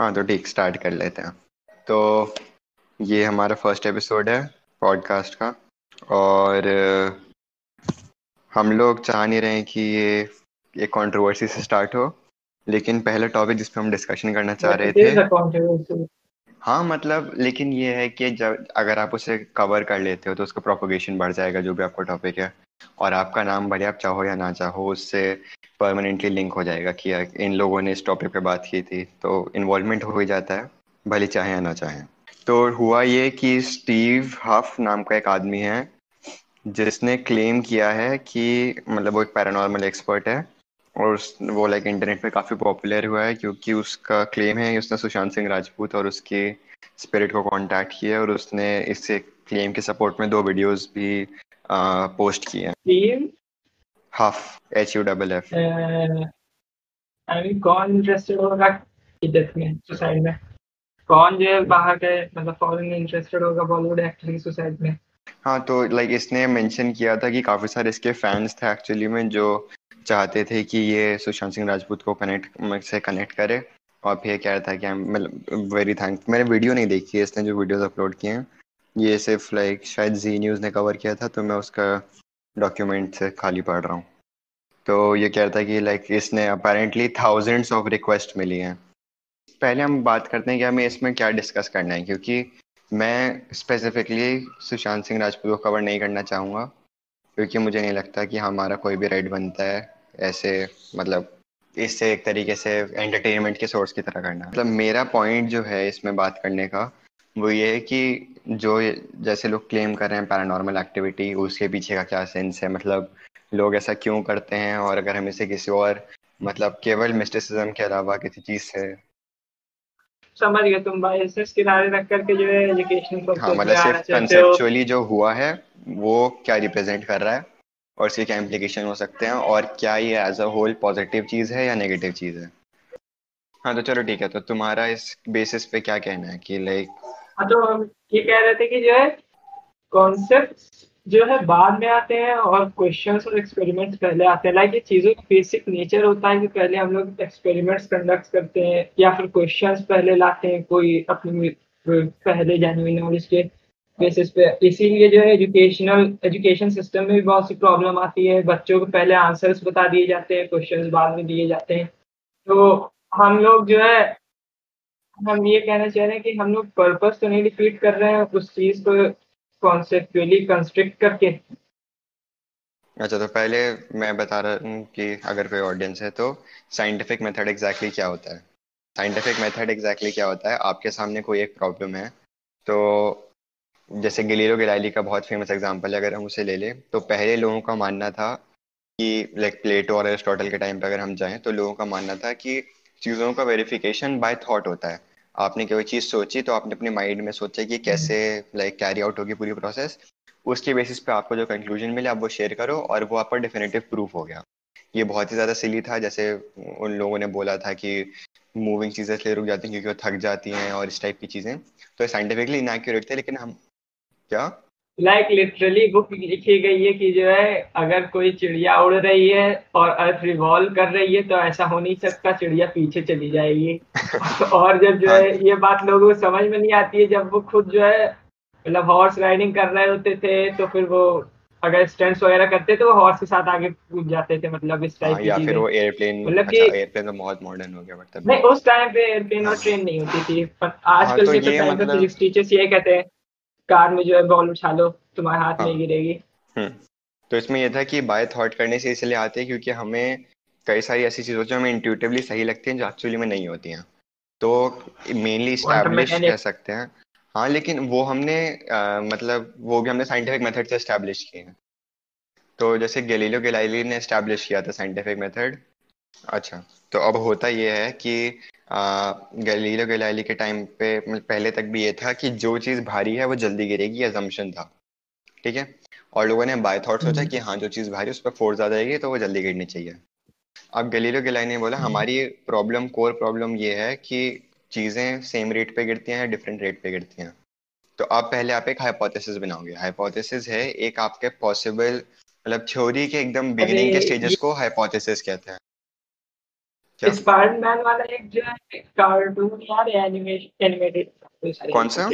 हाँ तो ठीक स्टार्ट कर लेते हैं तो ये हमारा फ़र्स्ट एपिसोड है पॉडकास्ट का और हम लोग चाह नहीं रहे हैं कि ये एक कंट्रोवर्सी से स्टार्ट हो लेकिन पहला टॉपिक जिस पे हम डिस्कशन करना चाह रहे थे. हाँ मतलब लेकिन ये है कि जब अगर आप उसे कवर कर लेते हो तो उसका प्रोपोगेशन बढ़ जाएगा जो भी आपका टॉपिक है और आपका नाम भले आप चाहो या ना चाहो उससे परमानेंटली लिंक हो जाएगा कि इन लोगों ने इस टॉपिक पे बात की थी तो इन्वॉल्वमेंट हो ही जाता है भले चाहे या ना चाहे। तो हुआ ये कि स्टीव हफ नाम का एक आदमी है जिसने क्लेम किया है कि मतलब वो एक पैरानॉर्मल एक्सपर्ट है और वो लाइक इंटरनेट पे काफ़ी पॉपुलर हुआ है क्योंकि उसका क्लेम है उसने सुशांत सिंह राजपूत और उसके स्पिरिट को कांटेक्ट किया और उसने इससे क्लेम के सपोर्ट में दो वीडियोस भी आ, पोस्ट किए हैं। U double F uh, I mean, कौन इंटरेस्टेड होगा इधर में सुसाइड में। कौन जो है बाहर के मतलब फॉरेन में इंटरेस्टेड होगा बॉलीवुड एक्टर की सुसाइड में। हाँ तो लाइक इसने मेंशन किया था कि काफ़ी सारे इसके फैंस थे एक्चुअली में जो चाहते थे कि ये सुशांत सिंह राजपूत को कनेक्ट से कनेक्ट करे। और फिर कह रहा था कि मतलब वेरी थैंक मैंने वीडियो नहीं देखी है इसने जो वीडियोस अपलोड किए हैं। ये सिर्फ़ लाइक शायद जी न्यूज़ ने कवर किया था तो मैं उसका डॉक्यूमेंट से खाली पढ़ रहा हूँ। तो ये कह रहा था कि लाइक इसने अपेरेंटली थाउजेंड्स ऑफ़ रिक्वेस्ट मिली हैं। पहले हम बात करते हैं कि हमें इसमें क्या डिस्कस करना है, क्योंकि मैं स्पेसिफिकली सुशांत सिंह राजपूत को कवर नहीं करना चाहूँगा, क्योंकि मुझे नहीं लगता कि हमारा कोई भी राइट बनता है ऐसे मतलब इससे एक तरीके से एंटरटेनमेंट के सोर्स की तरह करना। मतलब मेरा पॉइंट जो है इसमें बात करने का वो ये है कि जो जैसे लोग क्लेम कर रहे हैं पैरानॉर्मल एक्टिविटी उसके पीछे का क्या सेंस है? मतलब लोग ऐसा क्यों करते हैं? और अगर हम इसे किसी और मतलब केवल मिस्टिसिज्म के अलावा किसी चीज़ से समझ गए तुम बायसेस किनारे रख करके जो है एजुकेशन हाँ पर्पस मतलब सिर्फ़ कंसेप्चुअली जो हुआ है वो क्या रिप्रेजेंट कर रहा है? और इसके क्या इम्प्लीकेशन हो सकते हैं? और क्या ये एज अ होल पॉजिटिव चीज़ है या नेगेटिव चीज़ है? हाँ तो चलो ठीक है तो तुम्हारा इस बेसिस पे क्या कहना है कि लाइक हाँ तो हम ये कह रहे थे कि जो है कॉन्सेप्ट जो है बाद में आते हैं और क्वेश्चंस और एक्सपेरिमेंट्स पहले आते हैं। लाइक ये चीज़ों का बेसिक नेचर होता है कि पहले हम लोग एक्सपेरिमेंट्स कंडक्ट करते हैं या फिर क्वेश्चंस पहले लाते हैं कोई अपनी पहले जानवी नॉलेज के बेसिस पे। इसीलिए जो है एजुकेशनल एजुकेशन सिस्टम में भी बहुत सी प्रॉब्लम आती है। बच्चों को पहले आंसर्स बता दिए जाते हैं क्वेश्चंस बाद में दिए जाते हैं। तो हम लोग जो है हम ये कहना चाह रहे हैं कि हम लोग पर्पस तो नहीं डिफीट कर रहे हैं, उस चीज़ को कॉन्सेप्चुअली कंस्ट्रक्ट करके। अच्छा तो पहले मैं बता रहा हूँ कि अगर कोई ऑडियंस है तो साइंटिफिक मेथड एग्जैक्टली क्या होता है? साइंटिफिक मेथड एग्जैक्टली क्या होता है? आपके सामने कोई एक प्रॉब्लम है तो जैसे गलीलो गैलीली का बहुत फ़ेमस एग्जांपल है, अगर हम उसे ले लें तो पहले लोगों का मानना था कि लाइक प्लेटो और एरिस्टोटल के टाइम पे अगर हम जाएँ तो लोगों का मानना था कि चीज़ों का वेरिफिकेशन बाय थॉट होता है। आपने कोई चीज़ सोची तो आपने अपने माइंड में सोचा कि कैसे लाइक कैरी आउट होगी पूरी प्रोसेस उसके बेसिस पे आपको जो कंक्लूजन मिले आप वो शेयर करो और वो आपका डेफिनेटिव प्रूफ हो गया। ये बहुत ही ज़्यादा सिली था जैसे उन लोगों ने बोला था कि मूविंग चीज़ें इसलिए रुक जाती हैं क्योंकि वो थक जाती हैं और इस टाइप की चीज़ें। तो साइंटिफिकली इनएक्यूरेट थे लेकिन हम क्या? लाइक लिटरली बुक लिखी गई है कि जो है अगर कोई चिड़िया उड़ रही है और अर्थ रिवॉल्व कर रही है तो ऐसा हो नहीं सकता चिड़िया पीछे चली जाएगी। और जब जो है ये बात लोगों को समझ में नहीं आती है जब वो खुद जो है मतलब हॉर्स राइडिंग कर रहे होते थे तो फिर वो अगर स्टंट्स वगैरह करते तो वो हॉर्स के साथ आगे कूद जाते थे मतलब इस टाइप हाँ की फिर वो एयरप्लेन मतलब अच्छा कि एयरप्लेन तो बहुत मॉडर्न हो गया तब नहीं उस टाइम पे एयरप्लेन और ट्रेन नहीं होती थी पर आजकल तो के तो टाइम पे मतलब- फिजिक्स टीचर्स ये कहते हैं। कार में जो है बॉल उछा लो तुम्हारे हाथ में हाँ। ही गिरेगी। हम्म। तो इसमें ये था कि बाय थॉट करने से इसलिए आते हैं क्योंकि हमें कई सारी ऐसी चीज़ें जो हमें इंट्यूटिवली सही लगती हैं जो एक्चुअली में नहीं होती हैं। तो मेनली इस्टेब्लिश कह सकते हैं। हाँ लेकिन वो हमने अ, मतलब वो भी हमने साइंटिफिक मेथड से इस्टेब्लिश किए हैं। तो जैसे गैलीलियो गैलीली ने इस्टेब्लिश किया था साइंटिफिक मेथड अच्छा तो अब होता ये है कि गैलीलियो गैलीली के टाइम पे मतलब पहले तक भी ये था कि जो चीज़ भारी है वो जल्दी गिरेगी assumption था। ठीक है? और लोगों ने बाय थॉट सोचा हम्म। कि हाँ जो चीज़ भारी है उस पर फोर्स ज़्यादा आएगी तो वो जल्दी गिरनी चाहिए। अब गलीलो गैलीली ने बोला हम्म। हमारी प्रॉब्लम कोर प्रॉब्लम ये है कि चीज़ें सेम रेट पे गिरती हैं या डिफरेंट रेट पे गिरती हैं। तो अब पहले आप एक हाइपोथेसिस बनाओगे। हाइपोथेसिस है एक आपके पॉसिबल मतलब थ्योरी के एकदम बिगिनिंग के स्टेजेस को हाइपोथेसिस कहते हैं। स्पाइडरमैन वाला एक जो है कार्टून यार एनिमेशन एनिमेटेड कौन सा?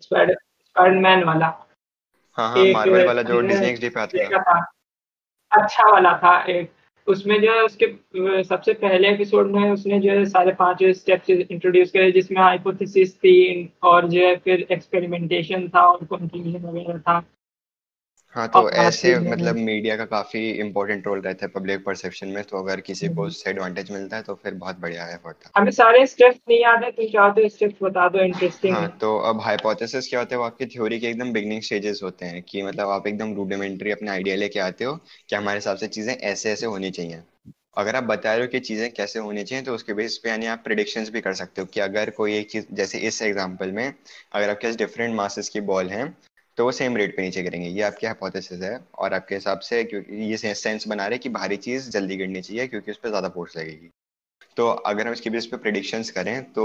स्पाइडर स्पाइडरमैन वाला। हाँ हाँ मार्वल वाला जो जो डिज्नी एक्सडी पे आता है। अच्छा वाला था एक। उसमें जो है उसके सबसे पहले एपिसोड में उसने जो है सारे पाँच स्टेप्स इंट्रोड्यूस करे जिसमें हाइपोथेसिस थी और जो है फिर एक्सपेरिमेंटेशन था और कंक्लूजन वगैरह था। हाँ तो ऐसे मतलब मीडिया का काफ़ी इंपॉर्टेंट रोल रहता है पब्लिक परसेप्शन में तो अगर किसी को हम्म। उससे एडवांटेज मिलता है तो फिर बहुत बढ़िया है होता हमें सारे स्टेप्स नहीं याद है तुम चाहो तो स्टेप्स बता दो इंटरेस्टिंग हाँ तो अब हाइपोथेसिस क्या होता है वो आपकी थ्योरी के एकदम बिगनिंग स्टेजेस होते हैं कि मतलब आप एकदम रूडिमेंट्री अपने आइडिया लेके आते हो कि हमारे हिसाब से चीज़ें ऐसे ऐसे होनी चाहिए। अगर आप बता रहे हो कि चीज़ें कैसे होनी चाहिए तो उसके बेस पे यानी आप प्रिडिक्शंस भी कर सकते हो कि अगर कोई एक चीज़ जैसे इस एग्जांपल में अगर आपके पास डिफरेंट मासेस की बॉल हैं तो वो सेम रेट पे नीचे गिरेंगे। ये आपकी हाइपोथेसिस है और आपके हिसाब से क्योंकि ये सेंस बना रहे हैं कि भारी चीज़ जल्दी गिरनी चाहिए क्योंकि उस पर ज़्यादा फोर्स लगेगी। तो अगर हम इसके बेस पे प्रिडिक्शंस करें तो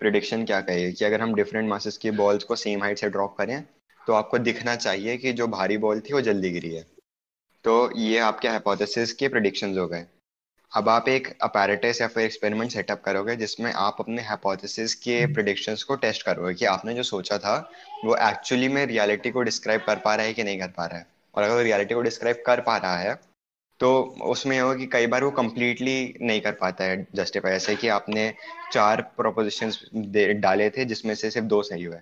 प्रिडिक्शन क्या कहेगी कि अगर हम डिफरेंट मासेस की बॉल्स को सेम हाइट से ड्रॉप करें तो आपको दिखना चाहिए कि जो भारी बॉल थी वो जल्दी गिरी है। तो ये आपके हाइपोथेसिस के प्रिडिक्शंस हो गए। अब आप एक अपैरेटस या फिर एक्सपेरिमेंट सेटअप करोगे जिसमें आप अपने हाइपोथेसिस के प्रिडिक्शंस को टेस्ट करोगे कि आपने जो सोचा था वो एक्चुअली में रियलिटी को डिस्क्राइब कर पा रहा है कि नहीं कर पा रहा है। और अगर वो रियलिटी को डिस्क्राइब कर पा रहा है तो उसमें होगा कि कई बार वो कम्प्लीटली नहीं कर पाता है जस्टिफाई ऐसे कि आपने चार प्रोपोजिशंस डाले थे जिसमें से सिर्फ़ दो सही हुए।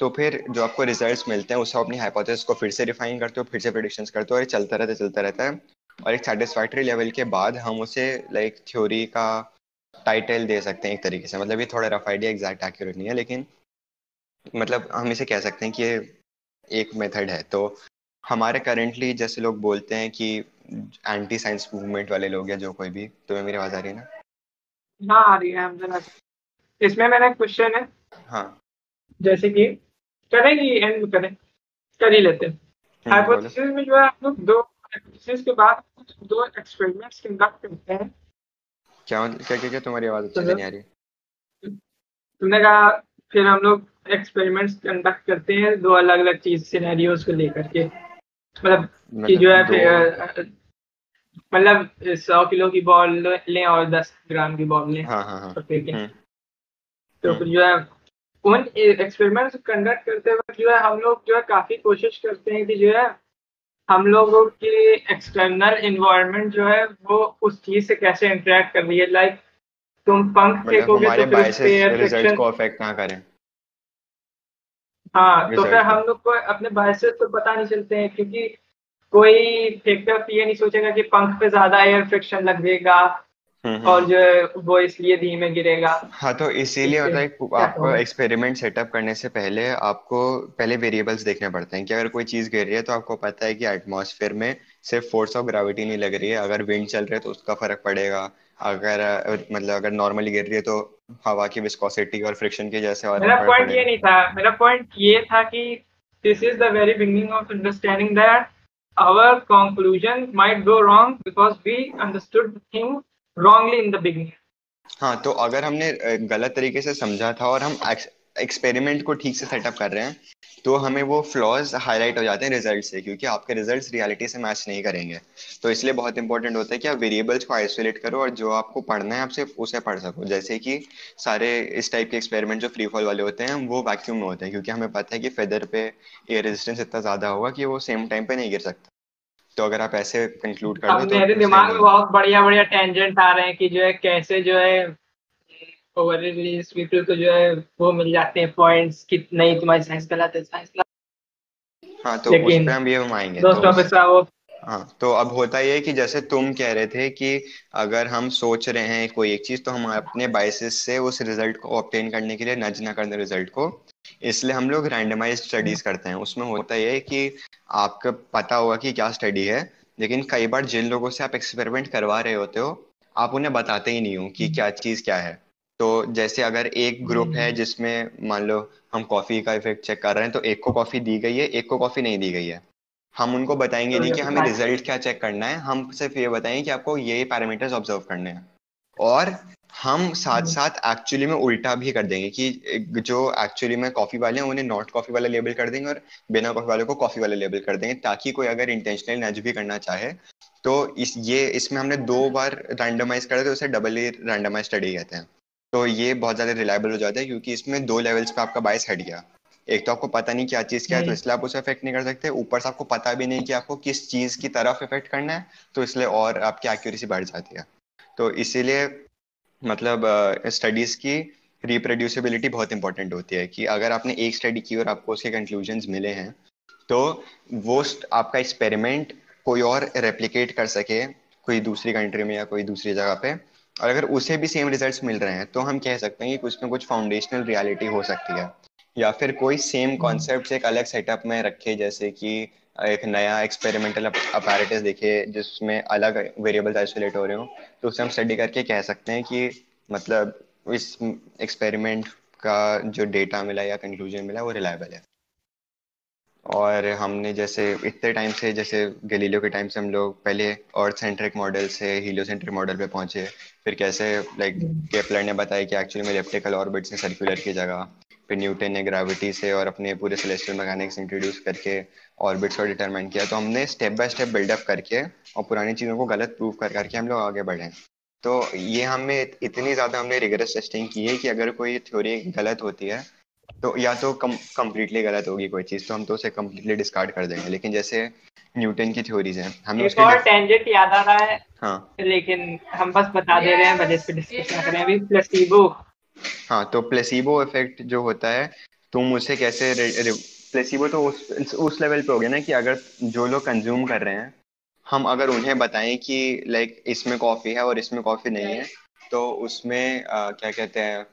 तो फिर जो आपको रिजल्ट्स मिलते हैं उससे अपनी हाइपोथेसिस को फिर से रिफाइन करते हो फिर से प्रिडिक्शंस करते हो और चलता रहता है चलता रहता है। और एक सेटिस्फैक्ट्री लेवल के बाद हम उसे लाइक थ्योरी का टाइटल दे सकते हैं एक तरीके से। मतलब ये थोड़ा रफ आइडिया एग्जैक्ट एक्यूरेट नहीं है लेकिन मतलब हम इसे कह सकते हैं कि ये एक मेथड है। तो हमारे करंटली जैसे लोग बोलते हैं कि एंटी साइंस मूवमेंट वाले लोग हैं जो कोई भी तो मेरी आवाज़ आ रही है ना? हाँ आ रही है जरा इसमें मेरा एक क्वेश्चन है। हाँ। जैसे कि करेंगे एंड करें? कर ही लेते हैं। हम्म, हाइपोथेसिस में जो है हम लोग दो के बाद दो एक्सपेरिमेंट्स कंडक्ट करते हैं। क्या क्या क्या क्या तुम्हारी आवाज़ अच्छे से नहीं आ रही? तुमने कहा फिर हम लोग एक्सपेरिमेंट्स कंडक्ट करते हैं दो अलग अलग चीज़ सिनेरियोज को लेकर के। मतलब कि जो है मतलब फिर मतलब सौ किलो की बॉल लें और दस ग्राम की बॉल लें। हाँ हाँ हाँ। और फेंकें हम्म, तो हम्म। फिर जो है उन एक्सपेरिमेंट्स कंडक्ट करते वक्त जो है हम लोग जो है काफ़ी कोशिश करते हैं कि जो है हम लोगों की एक्सटर्नल इन्वायरमेंट जो है वो उस चीज़ से कैसे इंटरेक्ट कर रही है? लाइक तुम पंख देखोगे फेंकोगे तो फिर उस पे एयर रिज़ल्ट फ्रिक्शन को अफेक्ट ना करें। हाँ तो फिर हम लोग को अपने बायसेस तो पता नहीं चलते हैं क्योंकि कोई फेक्टर ये नहीं सोचेगा कि पंख पे ज़्यादा एयर फ्रिक्शन लगेगा और। जो है वो इसलिए धीमे गिरेगा। हाँ तो इसीलिए मतलब एक आपको एक्सपेरिमेंट सेटअप करने से पहले आपको पहले वेरिएबल्स देखने पड़ते हैं कि अगर कोई चीज़ गिर रही है तो आपको पता है कि एटमॉस्फेयर में सिर्फ़ फोर्स ऑफ़ ग्रेविटी नहीं लग रही है। अगर विंड चल रही है तो उसका फ़र्क पड़ेगा। अगर मतलब अगर नॉर्मली गिर रही है तो हवा की विस्कोसिटी और फ्रिक्शन की वजह से और मेरा पॉइंट ये नहीं था। मेरा पॉइंट ये था कि this is the very beginning of understanding that our conclusion might go wrong because we understood the thing in the beginning. हाँ तो अगर हमने गलत तरीके से समझा था और हम एक्सपेरिमेंट को ठीक से सेटअप कर रहे हैं तो हमें वो फ्लॉज हाईलाइट हो जाते हैं रिज़ल्ट से, क्योंकि आपके रिजल्ट्स रियलिटी से मैच नहीं करेंगे। तो इसलिए बहुत इंपॉर्टेंट होता है कि आप वेरिएबल्स को आइसोलेट करो और जो आपको पढ़ना है, आप सिर्फ़ उसे पढ़ सको। जैसे कि सारे इस टाइप के एक्सपेरिमेंट जो फ्री फॉल वाले होते हैं, वो वैक्यूम में होते हैं, क्योंकि हमें पता है कि फेदर पे एयर रेजिस्टेंस इतना ज़्यादा होगा कि वो सेम टाइम पे नहीं गिर सकता। तो अगर आप ऐसे कंक्लूड कर अब दो तो मेरे दिमाग में बहुत बढ़िया बढ़िया टेंजेंट आ रहे हैं कि जो है कैसे जो है ओवर रिलीज़ पीपल को जो है वो मिल जाते हैं पॉइंट्स कि नहीं तुम्हारी साइंस गलत है साइंस हाँ। तो उस पे हम ये दोस्त तो हाँ तो अब होता ये है कि जैसे तुम कह रहे थे कि अगर हम सोच रहे हैं कोई एक चीज़ तो हम अपने बायसेस से उस रिज़ल्ट को ऑब्टेन करने के लिए नज ना करने रिज़ल्ट को। इसलिए हम लोग रैंडमाइज स्टडीज़ करते हैं। उसमें होता ये है कि आपको पता होगा कि क्या स्टडी है लेकिन कई बार जिन लोगों से आप एक्सपेरिमेंट करवा रहे होते हो आप उन्हें बताते ही नहीं हो कि क्या चीज़ क्या है। तो जैसे अगर एक ग्रुप है जिसमें मान लो हम कॉफ़ी का इफ़ेक्ट चेक कर रहे हैं तो एक को कॉफ़ी दी गई है एक को कॉफ़ी नहीं दी गई है। हम उनको बताएँगे नहीं कि हमें रिज़ल्ट क्या चेक करना है हम सिर्फ़ ये बताएँगे कि आपको ये पैरामीटर्स ऑब्ज़र्व करने हैं। और हम साथ साथ एक्चुअली में उल्टा भी कर देंगे कि जो एक्चुअली में कॉफ़ी वाले हैं उन्हें नॉट कॉफ़ी वाला लेबल कर देंगे और बिना कॉफ़ी वाले को कॉफ़ी वाला लेबल कर देंगे ताकि कोई अगर इंटेंशनली नज भी करना चाहे तो इस ये इसमें हमने दो बार रैंडमाइज करा तो उसे डबल रैंडमाइज स्टडी कहते हैं। तो ये बहुत ज़्यादा रिलायबल हो जाता है क्योंकि इसमें दो लेवल्स पे आपका बायस हट गया। एक तो आपको पता नहीं क्या चीज़ क्या है तो हम्म। इसलिए आप उसे अफेक्ट नहीं कर सकते। ऊपर से आपको पता भी नहीं कि आपको किस चीज़ की तरफ़ इफ़ेक्ट करना है तो इसलिए और आपकी एक्यूरेसी बढ़ जाती है। तो इसीलिए मतलब स्टडीज़ की रिप्रोड्यूसिबिलिटी बहुत इंपॉर्टेंट होती है कि अगर आपने एक स्टडी की और आपको उसके कंक्लूजन मिले हैं तो वो आपका एक्सपेरिमेंट कोई और रेप्लिकेट कर सके कोई दूसरी कंट्री में या कोई दूसरी जगह पे। और अगर उसे भी सेम रिजल्ट्स मिल रहे हैं तो हम कह सकते हैं कि कुछ ना कुछ फाउंडेशनल रियलिटी हो सकती है। या फिर कोई सेम कॉन्सेप्ट एक अलग सेटअप में रखे, जैसे कि एक नया एक्सपेरिमेंटल अपैरेटस देखे जिसमें अलग वेरिएबल्स आइसोलेट हो रहे हो तो उसे हम स्टडी करके कह सकते हैं कि मतलब इस एक्सपेरिमेंट का जो डेटा मिला या कंक्लूजन मिला वो रिलायबल है। और हमने जैसे इतने टाइम से जैसे गलीलियो के टाइम से हम लोग पहले अर्थ सेंट्रिक मॉडल से हीलो सेंट्रिक मॉडल पे पहुँचे फिर कैसे लाइक केपलर ने बताया कि एक्चुअली में इलेक्ट्रिकल ऑर्बिट्स हैं सर्कुलर की जगह फिर न्यूटन ने ग्रेविटी से और अपने पूरे सेलेस्टियल मैकेनिक्स इंट्रोड्यूस करके ऑर्बिट्स को डिटरमाइन किया। तो हमने स्टेप बाय स्टेप बिल्डअप करके और पुरानी चीज़ों को गलत प्रूव कर करके हम लोग आगे बढ़े। तो ये हमें इतनी ज़्यादा हमने रिगरस टेस्टिंग की है कि अगर कोई थ्योरी गलत होती है तो या तो कम कम्प्लीटली गलत होगी कोई चीज़ तो हम तो उसे कम्प्लीटली डिस्कार्ड कर देंगे। लेकिन जैसे न्यूटन की थ्योरीज हैं हमें एक और टेंजेंट याद आ रहा है हाँ। लेकिन हम बस बता दे रहे हैं इस पे डिस्कस करें अभी। प्लेसिबो हाँ तो प्लेसिबो इफ़ेक्ट जो होता है तुम उसे कैसे प्लेसिबो तो उस उस लेवल पे हो गया ना कि अगर जो लोग कंज्यूम कर रहे हैं हम अगर उन्हें बताएँ कि लाइक इसमें कॉफ़ी है और इसमें कॉफ़ी नहीं है तो उसमें आ, क्या कहते हैं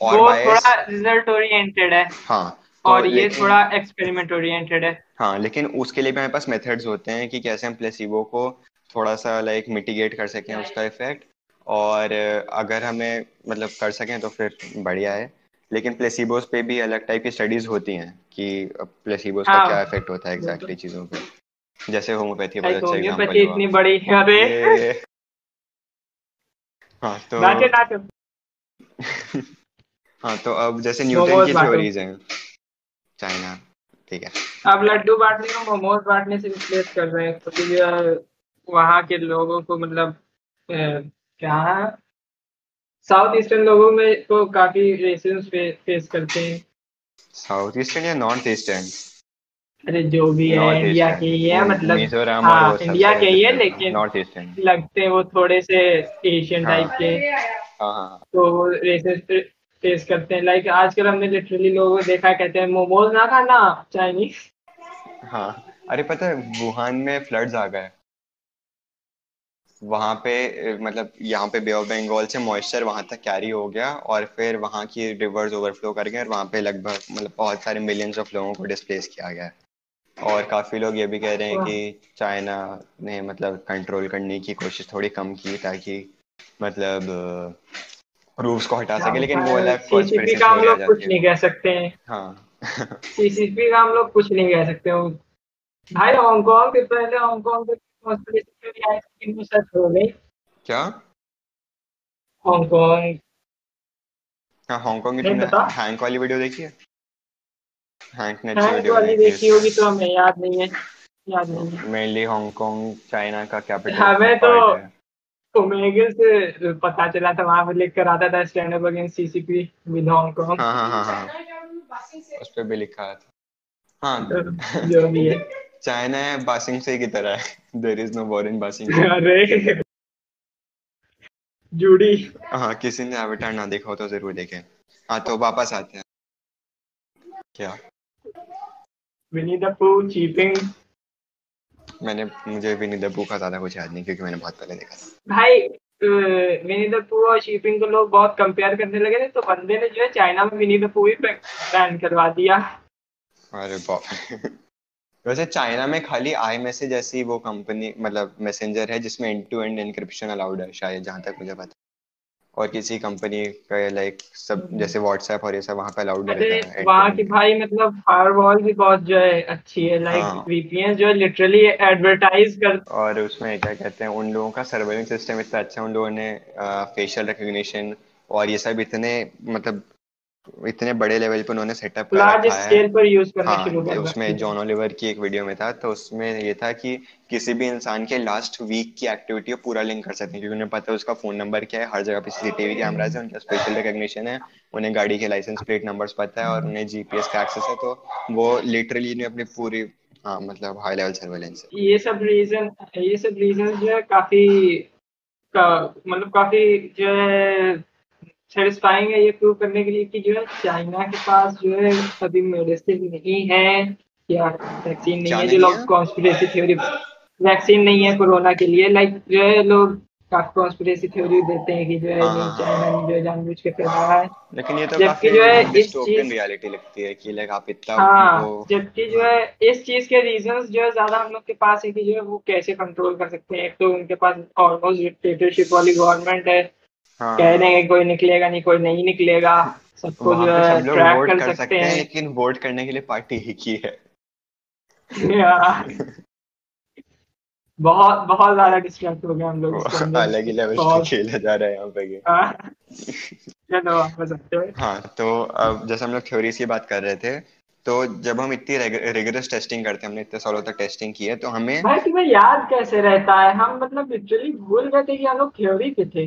और वो थोड़ा रिज़ल्ट ओरिएंटेड है। हाँ तो और ये थोड़ा एक्सपेरिमेंट ओरिएंटेड है। हाँ लेकिन उसके लिए भी हमारे पास मेथड्स होते हैं कि कैसे हम प्लेसिबो को थोड़ा सा लाइक मिटिगेट कर सकें उसका इफ़ेक्ट और अगर हमें मतलब कर सकें तो फिर बढ़िया है। लेकिन प्लेसिबोस पे भी अलग टाइप की स्टडीज़ होती हैं कि प्लेसिबोस हाँ, का क्या इफ़ेक्ट होता है एग्जैक्टली चीज़ों पे। जैसे होम्योपैथी बहुत अच्छा एग्जांपल इतनी बड़ी अरे। हाँ तो हाँ तो अब जैसे न्यूटन की थ्योरीज हैं। चाइना ठीक है। अब लड्डू बांटने को मोमोज बांटने से रिप्लेस कर रहे हैं। तो वहाँ के लोगों को मतलब क्या साउथ ईस्टर्न लोगों में तो काफ़ी रेसिज्म फे, फेस करते हैं। साउथ ईस्टर्न या नॉर्थ ईस्टर्न अरे जो भी है इंडिया के ही है मतलब हाँ इंडिया के ही है लेकिन नॉर्थ ईस्टर्न लगते हैं वो थोड़े से एशियन टाइप हाँ। के। हाँ, हाँ, तो रेसिस्ट फेस करते हैं। लाइक आजकल हमने लिटरली लोगों को देखा कहते हैं मोमोज ना खाना चाइनीज़ हाँ। अरे पता है वुहान में फ्लड्स आ गए। वहाँ पे मतलब यहाँ पे बे ऑफ़ बंगाल से मॉइस्चर वहाँ तक कैरी हो गया और फिर वहाँ की रिवर्स ओवरफ्लो कर गए और वहाँ पे लगभग मतलब बहुत सारे मिलियंस ऑफ़ लोगों को डिस्प्लेस किया गया और काफ़ी लोग ये भी कह रहे हैं कि चाइना ने मतलब कंट्रोल करने की कोशिश थोड़ी कम की ताकि मतलब रूफ्स को हटा सके लेकिन वो अलग सीसीपी का हम लोग कुछ नहीं कह सकते हैं। हाँ। सीसीपी का हम लोग कुछ नहीं कह सकते। भाई हांगकांग के क्या हांगकांग हाँ हांगकांग की तुमने हैंक वाली वीडियो देखी है? हैंक ने हैंक वाली देखी होगी तो हमें याद नहीं है। याद नहीं है। मेनली हांगकांग चाइना का कैपिटल हमें तो ओमेगल से पता चला था वहाँ पे लिख कर आता था stand up against CCP with Hong Kong हाँ हाँ हाँ हाँ। उस पे भी लिखा था हाँ। जो भी है। चाइना है बासिंग से की तरह है? There is no war in Ba Sing अरे! जुड़ी। हाँ किसी ने एवेटार ना देखा हो तो ज़रूर देखें। हाँ तो वापस आते हैं। क्या? विनी द पू चीपिंग मैंने मुझे विनी द पू का ज़्यादा कुछ याद नहीं क्योंकि मैंने बहुत पहले देखा था। भाई विनी द पू और शीपिंग को लोग बहुत कंपेयर करने लगे थे तो बंदे ने जो है चाइना में विनी द पू ही बैन करवा दिया। अरे बाप वैसे चाइना में खाली आई मैसेज ऐसी वो कंपनी मतलब मैसेंजर है जिसमें end to end encryption allowed है शायद जहाँ तक मुझे पता और किसी कंपनी का लाइक सब हम्म। जैसे व्हाट्सएप और ये सब वहाँ पे अलाउड नहीं रहता है वहाँ की भाई मतलब फायरवॉल भी बहुत जो है अच्छी है लाइक हाँ. वीपीएन जो है लिटरली एडवर्टाइज कर और उसमें क्या कहते हैं उन लोगों का सर्वेलेंस सिस्टम इतना अच्छा उन लोगों ने फेशियल रिकग्निशन और ये सब इतने मतलब इतने बड़े लेवल पे उन्होंने सेटअप कर लार्ज रखा है। स्केल पर यूज़ करना हाँ शुरू कर उसमें जॉन ओलिवर की एक वीडियो में था तो उसमें ये था कि किसी भी इंसान के लास्ट वीक की एक्टिविटी को पूरा लिंक कर सकते हैं क्योंकि उन्हें पता है उसका फ़ोन नंबर क्या है हर जगह पे सीसीटीवी कैमराज है उनका स्पेशल रिकॉग्निशन है उन्हें गाड़ी के लाइसेंस प्लेट नंबर्स पता है और उन्हें जीपीएस का एक्सेस है तो वो लिटरली ने अपनी पूरी हाँ मतलब हाई लेवल सर्वेलेंस ये सब रीजन ये सब रीजन जो है काफ़ी का, मतलब काफ़ी जो है सेटिस्फाइंग है ये प्रूव करने के लिए कि जो है चाइना के पास जो है अभी मेडिसिन नहीं है या वैक्सीन नहीं है जो लोग कॉन्स्पिरेसी थ्योरी वैक्सीन नहीं है कोरोना के लिए। लाइक जो है लोग काफ़ी कॉन्स्पिरेसी थ्योरी देते हैं कि जो है चाइना हाँ। जो है जानबूझ के फैला है। लेकिन ये तो जबकि जो है इस चीज़ रियलिटी लगती है कि लाइक आप इतना हाँ जबकि जो है इस चीज़ के रीजंस जो है ज़्यादा हम लोग के पास है कि जो है वो कैसे कंट्रोल कर सकते हैं। एक तो उनके पास ऑलमोस्ट डिक्टेटरशिप वाली गवर्नमेंट है। हाँ। कह रहे हैं कोई निकलेगा नहीं कोई नहीं निकलेगा। सबको जो है ट्रैक कर कर सकते सकते हैं लेकिन वोट करने के लिए पार्टी ही है। बहुत बहुत ज़्यादा डिस्ट्रैक्ट हो गए हम लोग अलग ही लेवल पे खेला जा रहा है यहाँ पे गेम हाँ, हो। हाँ तो अब जैसे हम लोग थ्योरीज की बात कर रहे थे तो जब हम इतनी रिगरस टेस्टिंग करते हैं हमने इतने सालों तक टेस्टिंग की है तो हमें भाई तुम्हें याद कैसे रहता है? हम मतलब लिटरली भूल गए थे कि हम लोग थ्योरी पे थे।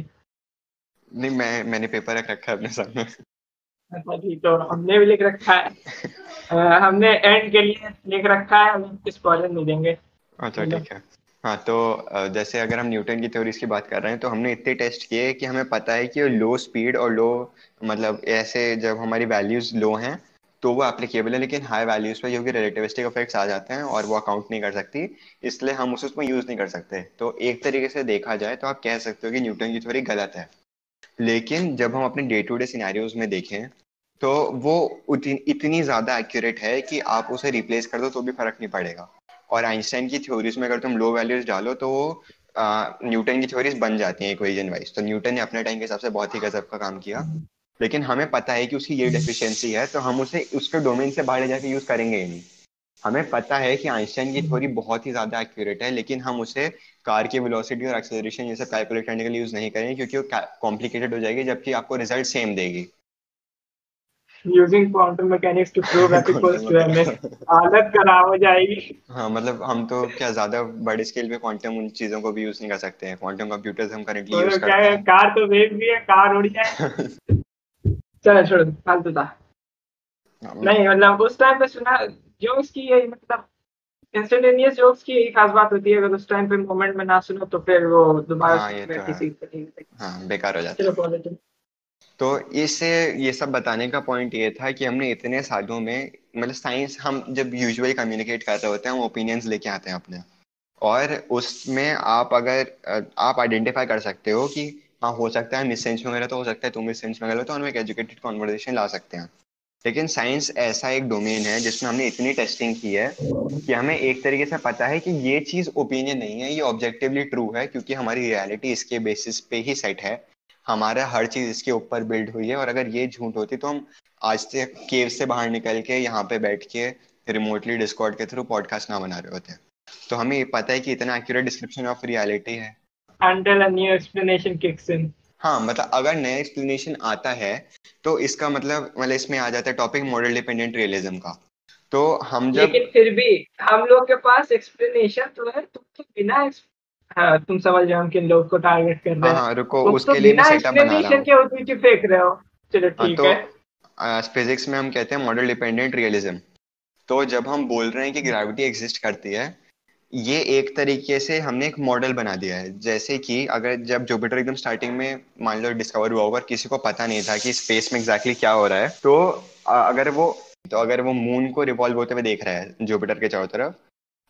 नहीं मैं मैंने पेपर रख रखा है अपने सामने अच्छा ठीक तो हमने भी लिख रखा है। हमने एंड के लिए लिख रखा है हम स्पॉइलर नहीं देंगे? अच्छा ठीक है। हाँ तो जैसे अगर हम न्यूटन की थ्योरीज की बात कर रहे हैं तो हमने इतने टेस्ट किए कि हमें पता है कि लो स्पीड और लो मतलब ऐसे जब हमारी वैल्यूज़ लो हैं तो वो एप्लीकेबल है लेकिन हाई वैल्यूज़ पे क्योंकि रिलेटिविस्टिक इफेक्ट्स आ जाते हैं और वो अकाउंट नहीं कर सकती इसलिए हम उसे उसमें यूज़ नहीं कर सकते। तो एक तरीके से देखा जाए तो आप कह सकते हो कि न्यूटन की थ्योरी गलत है। लेकिन जब हम अपने डे टू डे सिनेरियोज में देखें तो वो इतनी ज़्यादा एक्यूरेट है कि आप उसे रिप्लेस कर दो तो भी फ़र्क नहीं पड़ेगा। और आइंस्टाइन की थ्योरीज में अगर तुम लो वैल्यूज़ डालो तो वो न्यूटन की थ्योरीज बन जाती हैं इक्वेशन वाइज तो न्यूटन ने अपने टाइम के हिसाब से बहुत ही गजब का काम किया। लेकिन हमें पता है कि उसकी ये डेफिशिएंसी है तो हम उसे, उसके डोमेन से बाहर जाके यूज़ करेंगे ही नहीं। हमें पता है कि आइंस्टाइन की थ्योरी बहुत ही ज़्यादा एक्यूरेट है लेकिन हम उसे कार की वेलोसिटी और एक्सेलरेशन ये सब कैलकुलेट करने के लिए यूज़ नहीं करेंगे क्योंकि वो कॉम्प्लिकेटेड हो जाएगी जबकि आपको रिज़ल्ट सेम देगी। Using quantum mechanics to prove F equals हालत खराब हो जाएगी। हाँ मतलब हम तो क्या ज़्यादा बड़े स्केल पे क्वांटम उन चीज़ों को भी यूज़ नहीं कर सकते हैं। क्वांटम कंप्यूटर्स हम करेंटली तो यूज़ करते हैं कार तो भी है कार उड़ जाए। चलो छोड़ो फालतू था। नहीं मतलब उस टाइम पे सुना जोक्स की यही मतलब इंस्टेंटेनियस जोक्स की यही खास बात होती है अगर उस टाइम पे मोमेंट में ना सुनो तो फिर वो दोबारा हाँ, तो किसी हाँ। बेकार हो जाता है। तो। इससे ये सब बताने का पॉइंट ये था कि हमने इतने सालों में मतलब साइंस हम जब यूजुअली कम्युनिकेट कर रहे होते हैं हम ओपिनियंस लेके आते हैं अपने। और उसमें आप अगर आप आइडेंटिफाई कर सकते हो कि हाँ हो सकता है मिस सेंस में गलत हो सकता है तुम मिस सेंस में गलत हो हम एक एजुकेटेड कॉन्वर्सेशन ला सकते हैं। लेकिन साइंस ऐसा एक डोमेन है जिसमें हमने इतनी टेस्टिंग की है कि हमें एक तरीके से पता है कि ये चीज़ ओपिनियन नहीं है, ये ऑब्जेक्टिवली ट्रू है, क्योंकि हमारी रियलिटी इसके बेसिस पे ही सेट है। हमारा हर चीज़ इसके ऊपर बिल्ड हुई है और अगर ये झूठ होती तो हम आज से केव से बाहर निकल के यहाँ पे बैठ के रिमोटली डिस्कॉर्ड के थ्रू पॉडकास्ट ना बना रहे होते। तो हमें पता है कि इतना एक्यूरेट डिस्क्रिप्शन ऑफ़ रियलिटी है। Until a new explanation kicks in हाँ मतलब अगर नया एक्सप्लेनेशन आता है तो इसका मतलब मतलब इसमें आ जाता है टॉपिक मॉडल डिपेंडेंट रियलिज्म का। तो हम जब लेकिन फिर भी हम लोग के पास एक्सप्लेनेशन तो है तुम तो बिना हाँ, तुम समझ जाओ किन लोग को टारगेट कर रहे हाँ हैं। हाँ रुको तुम तो उसके लिए बिना मैं सेटअप बना रहा एक्सप्लेनेशन के उतनी फेंक रहे हो। चलो हाँ ठीक तो है। फिजिक्स में हम कहते हैं मॉडल डिपेंडेंट रियलिज्म तो जब हम बोल रहे हैं कि ग्रेविटी एग्जिस्ट करती है ये एक तरीके से हमने एक मॉडल बना दिया है। जैसे कि अगर जब जुपिटर एकदम स्टार्टिंग में मान लो डिस्कवर हुआ होगा, किसी को पता नहीं था कि स्पेस में एग्जैक्टली क्या हो रहा है तो अगर वो तो अगर वो मून को रिवॉल्व होते हुए देख रहा है जुपिटर के चारों तरफ़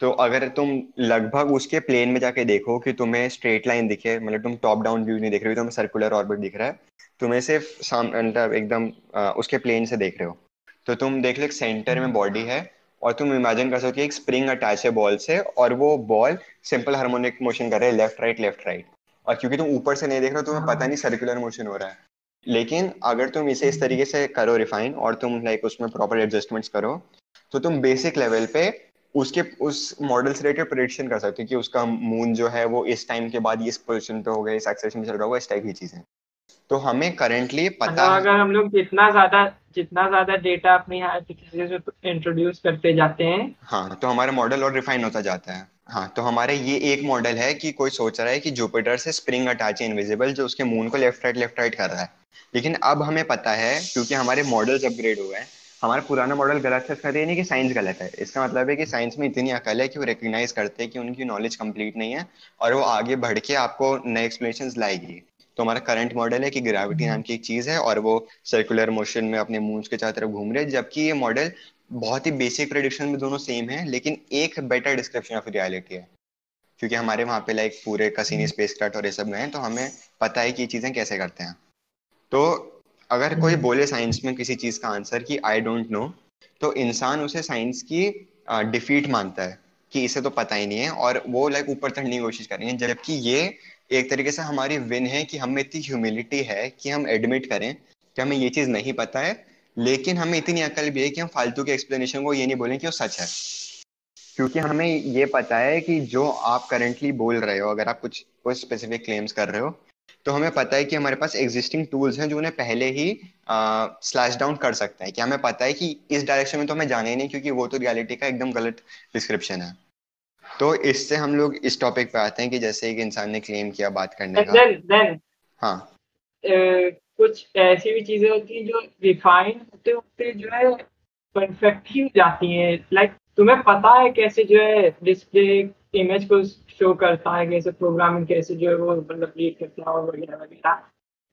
तो अगर तुम लगभग उसके प्लेन में जाके देखो कि तुम्हें स्ट्रेट लाइन दिखे मतलब तुम टॉप डाउन व्यू नहीं देख रहे हो, तुम्हें सर्कुलर ऑर्बिट दिख रहा है, तुम्हें सिर्फ़ मतलब एकदम उसके प्लेन से देख रहे हो। तो तुम देख लो सेंटर में बॉडी है और तुम इमेजिन कर सकते हो एक स्प्रिंग अटैच है बॉल से और वो बॉल सिंपल हार्मोनिक मोशन कर रहा है लेफ़्ट राइट लेफ़्ट राइट और क्योंकि तुम ऊपर से नहीं देख रहे हो तुम्हें पता नहीं सर्कुलर मोशन हो रहा है। लेकिन अगर तुम इसे इस तरीके से करो रिफाइन और तुम लाइक उसमें प्रॉपर एडजस्टमेंट्स करो तो तुम बेसिक लेवल पे उसके उस मॉडल से रिलेटेड प्रोडिक्शन कर सकते हो कि उसका मून जो है वो इस टाइम के बाद इस पोजीशन पे होगा इस एक्सेशन में चल रहा होगा इस टाइप की चीज़ें। तो हमें करेंटली पता अगर हम लोग जितना ज़्यादा जितना ज़्यादा डेटा अपनी में इंट्रोड्यूस करते जाते हैं। हाँ तो हमारा मॉडल और रिफाइन होता जाता है। हाँ तो हमारे ये एक मॉडल है कि कोई सोच रहा है कि जुपिटर से स्प्रिंग अटैच है इनविजिबल जो उसके मून को लेफ़्ट राइट लेफ़्ट राइट कर रहा है। लेकिन अब हमें पता है, क्योंकि हमारे मॉडल्स अपग्रेड हुए हैं, हमारा पुराना मॉडल गलत है, इसका नहीं कि साइंस गलत है। इसका मतलब है कि साइंस में इतनी अकल है कि वो रिकग्नाइज करते हैं कि उनकी नॉलेज कंप्लीट नहीं है, और वो आगे बढ़ के आपको नए एक्सप्लेनेशन लाएगी। तो हमारा करंट मॉडल है कि ग्रेविटी नाम की एक चीज़ है और वो सर्कुलर मोशन में अपने मूव के चारों तरफ़ घूम रहे हैं जबकि ये मॉडल बहुत ही बेसिक प्रोडिक्शन में दोनों सेम है लेकिन एक बेटर डिस्क्रिप्शन ऑफ़ रियलिटी है। क्योंकि हमारे वहाँ पे लाइक पूरे कसीनी स्पेस क्राफ्ट और ये सब में है तो हमें पता है कि ये चीज़ें कैसे करते हैं। तो अगर कोई बोले साइंस में किसी चीज़ का आंसर कि आई डोंट नो तो इंसान उसे साइंस की डिफीट मानता है कि इसे तो पता ही नहीं है और वो लाइक ऊपर चढ़ने की कोशिश करेंगे जबकि ये एक तरीके से हमारी विन है कि हमें इतनी ह्यूमिलिटी है कि हम एडमिट करें कि हमें ये चीज़ नहीं पता है, लेकिन हमें इतनी अकल भी है कि हम फालतू के एक्सप्लेनेशन को ये नहीं बोलें कि वो सच है। क्योंकि हमें ये पता है कि जो आप करेंटली बोल रहे हो, अगर आप कुछ कुछ स्पेसिफिक क्लेम्स कर रहे हो तो हमें पता है कि हमारे पास एग्जिस्टिंग टूल्स हैं जो उन्हें पहले ही स्लैश डाउन कर सकते हैं। कि हमें पता है कि इस डायरेक्शन में तो हमें जाना ही नहीं, क्योंकि वो तो रियलिटी का एकदम गलत डिस्क्रिप्शन है। तो इससे हम लोग इस टॉपिक पे आते हैं कि जैसे एक इंसान ने क्लेम किया बात करने का। then, then, हाँ। uh, कुछ ऐसी भी चीज़ें होती हैं जो रिफाइन होते होते जो है परफेक्ट ही जाती हैं। लाइक like, तुम्हें पता है कैसे जो है डिस्प्ले इमेज को शो करता है कैसे प्रोग्रामिंग कैसे जो है वो मतलब रीड करता है और वगैरह वगैरह।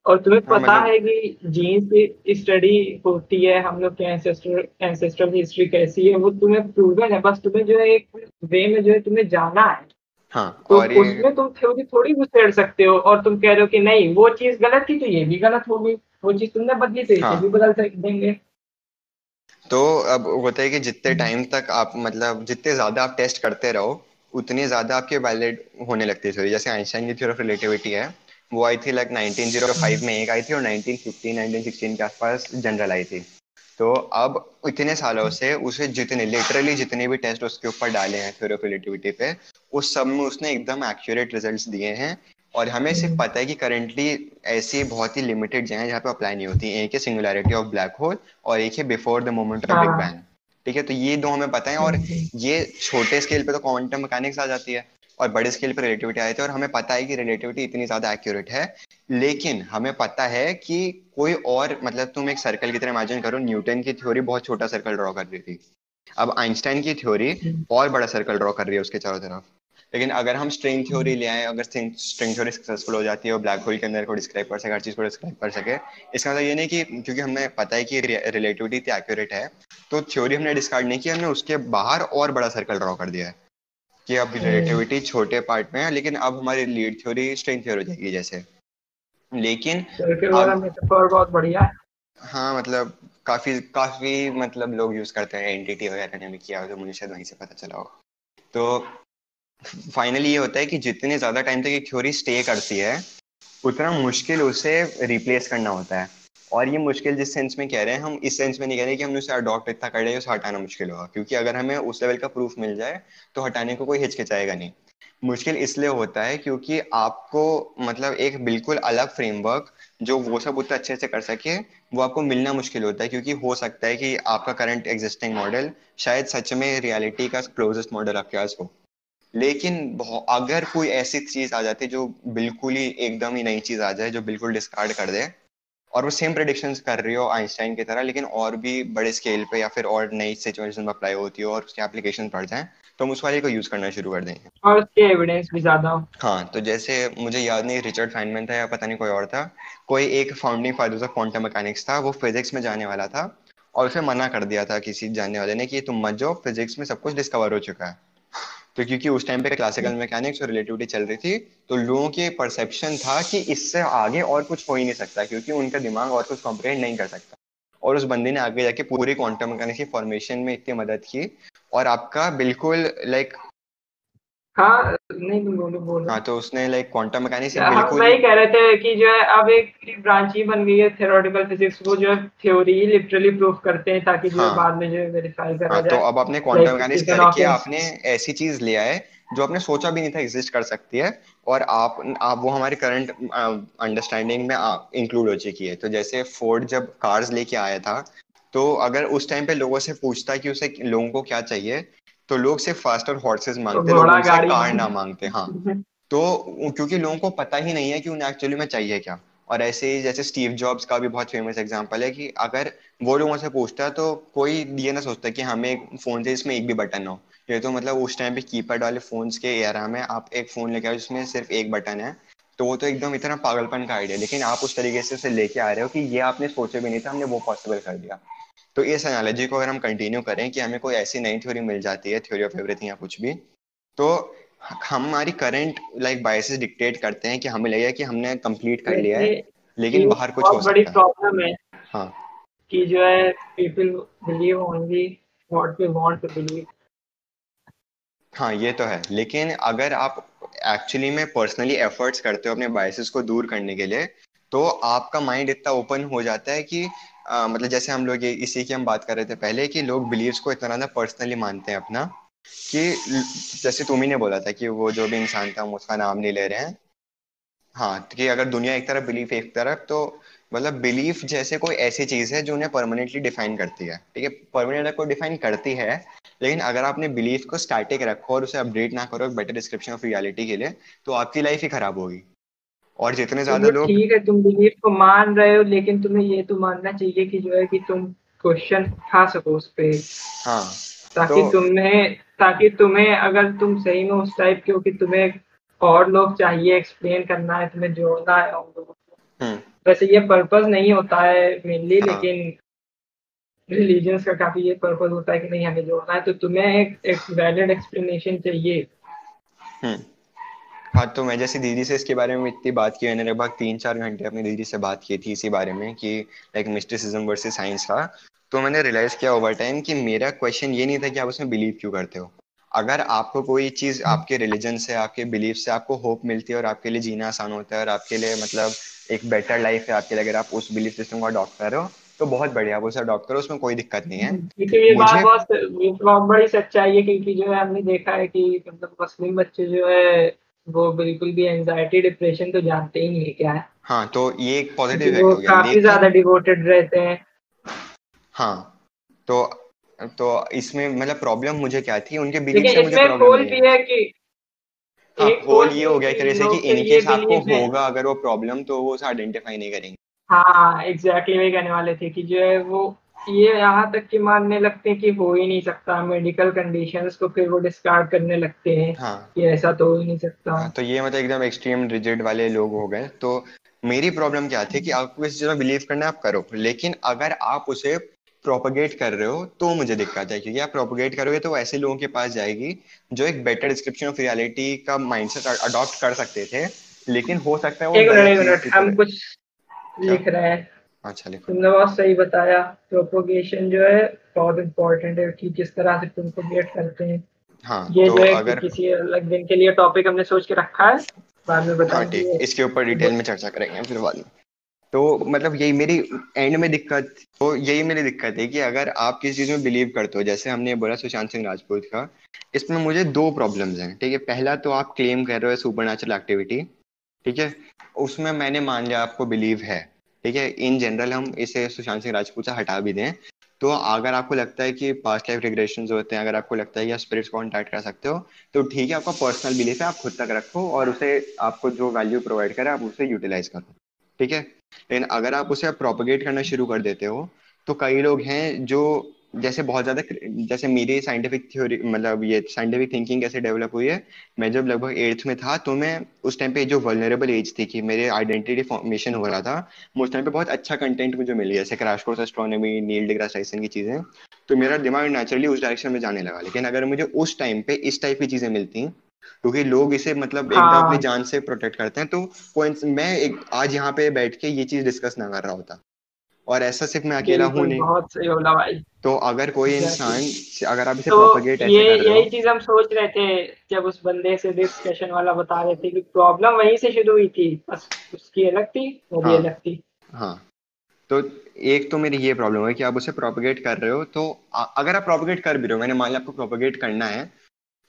और तुम्हें हाँ, पता. है कि जीन्स की स्टडी होती है हम लोग के एंसेस्टर एंसेस्ट्रल हिस्ट्री कैसी है वो तुम्हें प्रूवन है बस तुम्हें जो है एक वे में जो है तुम्हें जाना है हाँ, तो और उसमें तुम थ्योरी थोड़ी घुसेड़ सकते हो और तुम कह रहे हो कि नहीं वो चीज़ गलत थी तो ये भी गलत होगी वो चीज़ तुमने बदली तो हाँ, भी बदल देंगे तो अब होता है कि जितने टाइम। तक आप मतलब जितने ज़्यादा आप टेस्ट करते रहो उतनी ज़्यादा आपके वैलिड होने लगती है जैसे आइंस्टाइन की थ्योरी ऑफ़ रिलेटिविटी है वो आई थी लाइक 1905 में एक आई थी और 1915 1916 के आसपास जनरल आई थी। तो अब इतने सालों से उसे जितने लिटरली जितने भी टेस्ट उसके ऊपर डाले हैं थ्योरी ऑफ़ रिलेटिविटी पे उस सब में उसने एकदम एक्यूरेट रिजल्ट्स दिए हैं। और हमें सिर्फ़ पता है कि करेंटली ऐसी बहुत ही लिमिटेड जगह जहाँ पे अप्लाई नहीं होती। एक है सिंगुलैरिटी ऑफ़ ब्लैक होल और एक है before the moment of big bang ठीक है? तो ये दो हमें पता है और ये छोटे स्केल पे तो क्वांटम मैकेनिक्स आ जाती है। और बड़े स्केल पर रिलेटिविटी आई थी और हमें पता है कि रिलेटिविटी इतनी ज़्यादा एक्यूरेट है। लेकिन हमें पता है कि कोई और मतलब तुम एक सर्कल की तरह इमेजिन करो न्यूटन की थ्योरी बहुत छोटा सर्कल ड्रॉ कर रही थी। अब आइंस्टाइन की थ्योरी और बड़ा सर्कल ड्रॉ कर रही है उसके चारों तरफ़। लेकिन अगर हम स्ट्रिंग थ्योरी ले आए अगर स्ट्रिंग थ्योरी सक्सेसफुल हो जाती है और ब्लैक होल के अंदर को डिस्क्राइब कर सके हर चीज़ को डिस्क्राइब कर सके इसका मतलब ये नहीं कि क्योंकि हमें पता है कि रिलेटिविटी इतनी एक्यूरेट है तो थ्योरी हमने डिस्कार्ड नहीं किया हमने उसके बाहर और बड़ा सर्कल ड्रॉ कर दिया है। कि अब रिलेटिविटी हम्म। छोटे पार्ट में है लेकिन अब हमारी लीड थ्योरी स्ट्रिंग थ्योरी हो जाएगी जैसे। लेकिन अब, बहुत बढ़िया है। हाँ मतलब काफ़ी काफ़ी मतलब लोग यूज़ करते हैं एनटीटी वगैरह ने भी किया तो मुझे शायद वहीं से पता चला होगा तो फाइनली ये होता है कि जितने ज़्यादा टाइम तक एक थ्योरी स्टे करती है उतना मुश्किल उसे रिप्लेस करना होता है। और ये मुश्किल जिस सेंस में कह रहे हैं, हम इस सेंस में नहीं कह रहे कि हमने उसे अडॉप्ट इतना कर लिया उसे हटाना मुश्किल होगा। क्योंकि अगर हमें उस लेवल का प्रूफ मिल जाए तो हटाने को कोई हिचकिचाएगा नहीं। मुश्किल इसलिए होता है क्योंकि आपको मतलब एक बिल्कुल अलग फ्रेमवर्क जो वो सब उतना अच्छे से कर सके, वो आपको मिलना मुश्किल होता है। क्योंकि हो सकता है कि आपका करंट एग्जिस्टिंग मॉडल शायद सच में रियलिटी का क्लोजेस्ट मॉडल आपके पास हो। लेकिन अगर कोई ऐसी चीज़ आ जाती है जो बिल्कुल ही एकदम ही नई चीज़ आ जाए, जो बिल्कुल डिस्कार्ड कर दे और वो सेम प्रेडिक्शंस कर रही हो आइंस्टाइन की तरह लेकिन और भी बड़े स्केल पे या फिर और नई सिचुएशन में अप्लाई होती हो और उसके एप्लीकेशन बढ़ जाए तो हम उस वाले को यूज़ करना शुरू कर देंगे। और उसके एविडेंस भी ज़्यादा हाँ। तो जैसे मुझे याद नहीं रिचर्ड फाइनमैन था या पता नहीं कोई और था कोई एक founding fathers of quantum mechanics था वो फिजिक्स में जाने वाला था और उसे मना कर दिया था किसी जानने वाले ने कि तुम मत जाओ फिजिक्स में सब कुछ डिस्कवर हो चुका है। तो क्योंकि उस टाइम पे क्लासिकल मैकेनिक्स और रिलेटिविटी चल रही थी तो लोगों के परसेप्शन था कि इससे आगे और कुछ हो ही नहीं सकता क्योंकि उनका दिमाग और कुछ कॉम्प्रेंड नहीं कर सकता। और उस बंदे ने आगे जाके पूरी क्वांटम मैकेनिक्स की फॉर्मेशन में इतनी मदद की और आपका बिल्कुल लाइक हाँ नहीं तुम बोलो बोलो। हाँ तो उसने लाइक क्वांटम मैकेनिक्स हम बिल्कुल वही कह रहे थे कि जो है अब एक ब्रांच ही बन गई है थ्योरेटिकल फिजिक्स वो जो है थ्योरी लिटरली प्रूफ करते हैं ताकि जो हाँ, बाद में जो वेरीफाई करा हाँ, जाए। तो अब आपने क्वांटम मैकेनिक्स करके आपने ऐसी चीज़ लिया है जो आपने सोचा भी नहीं था एग्जिस्ट कर सकती है और आप आप वो हमारे करंट अंडरस्टैंडिंग में इंक्लूड हो चुकी है। तो जैसे फोर्ड जब कार्स लेके आया था तो अगर उस टाइम पे लोगों से पूछता कि उसे लोगों को क्या चाहिए तो लोग सिर्फ़ फास्ट और हॉर्सेस मांगते तो लोग कार ना मांगते हाँ। तो क्योंकि लोगों को पता ही नहीं है कि उन्हें एक्चुअली में चाहिए क्या। और ऐसे ही जैसे स्टीव जॉब्स का भी बहुत फ़ेमस एग्जांपल है कि अगर वो लोगों से पूछता तो कोई ये ना सोचता कि हमें फ़ोन से इसमें एक भी बटन हो। ये तो मतलब उस टाइम पे कीपैड वाले फोन्स के एरा में आप एक फ़ोन लेके आओ जिसमें सिर्फ़ एक बटन है तो वो तो एकदम इतना पागलपन का आइडिया लेकिन आप उस तरीके से उसे लेके आ रहे हो कि ये आपने सोचे भी नहीं था हमने वो पॉसिबल कर दिया। तो इस एनालॉजी को अगर हम कंटिन्यू करें कि हमें कोई ऐसी नई थ्योरी मिल जाती है थ्योरी ऑफ़ एवरीथिंग या कुछ भी तो हमारी करंट लाइक बायसेस डिक्टेट करते हैं कि हमें लगेगा कि हमने कंप्लीट कर लिया है लेकिन बाहर कुछ हो बड़ी सकता है। प्रॉब्लम है हाँ। कि जो है people believe only what we want to believe हाँ ये तो है। लेकिन अगर आप एक्चुअली में पर्सनली एफर्ट्स करते हो अपने बायसेस को दूर करने के लिए तो आपका माइंड इतना ओपन हो जाता है कि आ, मतलब जैसे हम लोग ये इसी की हम बात कर रहे थे पहले कि लोग बिलीव्स को इतना ज़्यादा पर्सनली मानते हैं अपना कि जैसे तुम ही ने बोला था कि वो जो भी इंसान था हम उसका नाम नहीं ले रहे हैं। हाँ कि अगर दुनिया एक तरफ़ बिलीफ एक तरफ़ तो मतलब बिलीफ जैसे कोई ऐसी चीज़ है जो उन्हें परमानेंटली डिफाइन करती है। ठीक है परमानेंट को डिफाइन करती है लेकिन अगर आपने बिलीफ को स्टैटिक रखो और उसे अपडेट ना करो बेटर डिस्क्रिप्शन ऑफ़ रियलिटी के लिए तो आपकी लाइफ ही खराब होगी। और जितने ज़्यादा लोग ठीक है तुम बिलीफ को मान रहे हो लेकिन तुम्हें ये तो मानना चाहिए कि जो है कि तुम क्वेश्चन उठा सको उस पे। हाँ ताकि तो तुम्हें ताकि तुम्हें अगर तुम सही में उस टाइप के हो कि तुम्हें और लोग चाहिए एक्सप्लेन करना है तुम्हें जोड़ना है उन लोगों को। हम्म। वैसे ये पर्पस नहीं होता है मेनली हाँ। लेकिन रिलीजन्स का काफ़ी ये पर्पस होता है कि नहीं हमें जोड़ना है तो तुम्हें एक वैलिड एक्सप्लेनेशन चाहिए। हम्म। हाँ तो मैं जैसे दीदी से इसके बारे में इतनी बात की मैंने लगभग तीन चार घंटे अपनी दीदी से बात की थी इसी बारे में कि लाइक मिस्टिसिज्म वर्सेस साइंस का। तो मैंने रियलाइज़ किया ओवर टाइम कि मेरा क्वेश्चन ये नहीं था कि आप उसमें बिलीव क्यों करते हो। अगर आपको कोई चीज़ आपके रिलीजन से आपके बिलीफ से आपको होप मिलती है और आपके लिए जीना आसान होता है और आपके लिए मतलब एक बेटर लाइफ है आपके लिए अगर आप उस बिलीफ सिस्टम को अडॉप्ट कर रहे हो तो बहुत बढ़िया आप उसे डॉक्टर उसमें कोई दिक्कत नहीं है। क्योंकि ये बात बहुत बहुत बड़ी सच्चाई है क्योंकि जो है हमने देखा है कि मतलब मुस्लिम बच्चे जो है वो बिल्कुल भी एंजाइटी डिप्रेशन तो जानते ही नहीं है क्या है। हाँ तो ये एक पॉजिटिव इफ़ेक्ट हो गया। काफ़ी ज़्यादा डिवोटेड रहते हैं। हाँ तो तो इसमें मतलब प्रॉब्लम मुझे क्या थी उनके बिलीफ से मुझे प्रॉब्लम भी है कि हाँ एक होल ये हो गया एक तरह से कि के इनकेस ये आपको होगा अगर वो प्रॉब्लम तो वो उसे आइडेंटिफाई नहीं करेंगे। हाँ एग्जैक्टली exactly वही कहने वाले थे कि जो है वो ये यहाँ तक कि मानने लगते हैं कि हो ही नहीं सकता मेडिकल कंडीशंस को फिर वो डिस्कार्ड करने लगते हैं हाँ। कि ऐसा तो हो ही नहीं सकता। हाँ, तो ये मतलब एकदम एक्सट्रीम रिजिड वाले लोग हो गए। तो मेरी प्रॉब्लम क्या थी कि आपको किसी चीज़ में बिलीव करना आप करो लेकिन अगर आप उसे प्रोपोगेट कर रहे हो तो मुझे दिक्कत है क्योंकि आप प्रोपोगेट करोगे तो ऐसे लोगों के पास जाएगी जो एक बेटर डिस्क्रिप्शन ऑफ़ रियलिटी का माइंडसेट अडॉप्ट कर सकते थे लेकिन हो सकता है वो एक मिनट हम कुछ लिख रहे हैं। अच्छा लिखो। तुमने बहुत सही बताया प्रोपोगेशन जो है बहुत इम्पोर्टेंट है कि किस तरह से प्रोपोगेट करते हैं। हाँ ये तो जो है अगर किसी अलग दिन के लिए टॉपिक हमने सोच के रखा है बाद में हाँ बताएँगे। ठीक। इसके ऊपर डिटेल में चर्चा करेंगे फिर बाद में। तो मतलब यही मेरी एंड में दिक्कत तो यही मेरी दिक्कत है कि अगर आप किसी चीज़ में बिलीव करते हो जैसे हमने बोला सुशांत सिंह राजपूत का इसमें मुझे दो प्रॉब्लम्स हैं ठीक है? पहला तो आप क्लेम कर रहे हो सुपर नेचुरल एक्टिविटी ठीक है? उसमें मैंने मान लिया आपको बिलीव है। ठीक है इन जनरल हम इसे सुशांत सिंह राजपूत से हटा भी दें। तो अगर आपको लगता है कि पास्ट लाइफ रिग्रेशन होते हैं, अगर आपको लगता है कि आप स्पिरिट्स कॉन्टैक्ट कर सकते हो तो ठीक है, आपका पर्सनल बिलीफ है, आप खुद तक रखो और उसे आपको जो वैल्यू प्रोवाइड करे, आप उसे यूटिलाइज करो। ठीक है? लेकिन अगर आप उसे प्रोपोगेट करना शुरू कर देते हो तो कई लोग हैं जो जैसे बहुत ज़्यादा जैसे मेरी साइंटिफिक थ्योरी मतलब ये साइंटिफिक थिंकिंग कैसे डेवलप हुई है मैं जब लगभग एट्थ में था तो मैं उस टाइम पे जो वल्नरेबल एज थी कि मेरे आइडेंटिटी फॉर्मेशन हो रहा था उस टाइम पे बहुत अच्छा कंटेंट मुझे मिली जैसे crash course astronomy Neil deGrasse Tyson की चीज़ें तो मेरा दिमाग नेचुरली उस डायरेक्शन में जाने लगा लेकिन अगर मुझे उस टाइम पे इस टाइप की चीज़ें मिलती क्योंकि लोग इसे मतलब एकदम हाँ। अपनी जान से प्रोटेक्ट करते हैं तो मैं एक आज यहाँ पे बैठ के ये चीज़ डिस्कस ना कर रहा होता और ऐसा सिर्फ़ मैं अकेला हूँ नहीं। बहुत सही बोला भाई। तो अगर कोई इंसान अगर आप इसे तो प्रोपोगेट ऐसे ये कर रहे यही चीज़ हम सोच रहे थे जब उस बंदे से डिस्कशन वाला बता रहे थे कि प्रॉब्लम वहीं से शुरू हुई थी बस उसकी अलग थी वो भी हाँ। अलग थी। हाँ। तो एक तो मेरी ये प्रॉब्लम है कि आप उसे प्रोपोगेट कर रहे हो तो अगर आप प्रोपोगेट कर भी रहे हो मैंने मान लिया आपको प्रोपोगेट करना है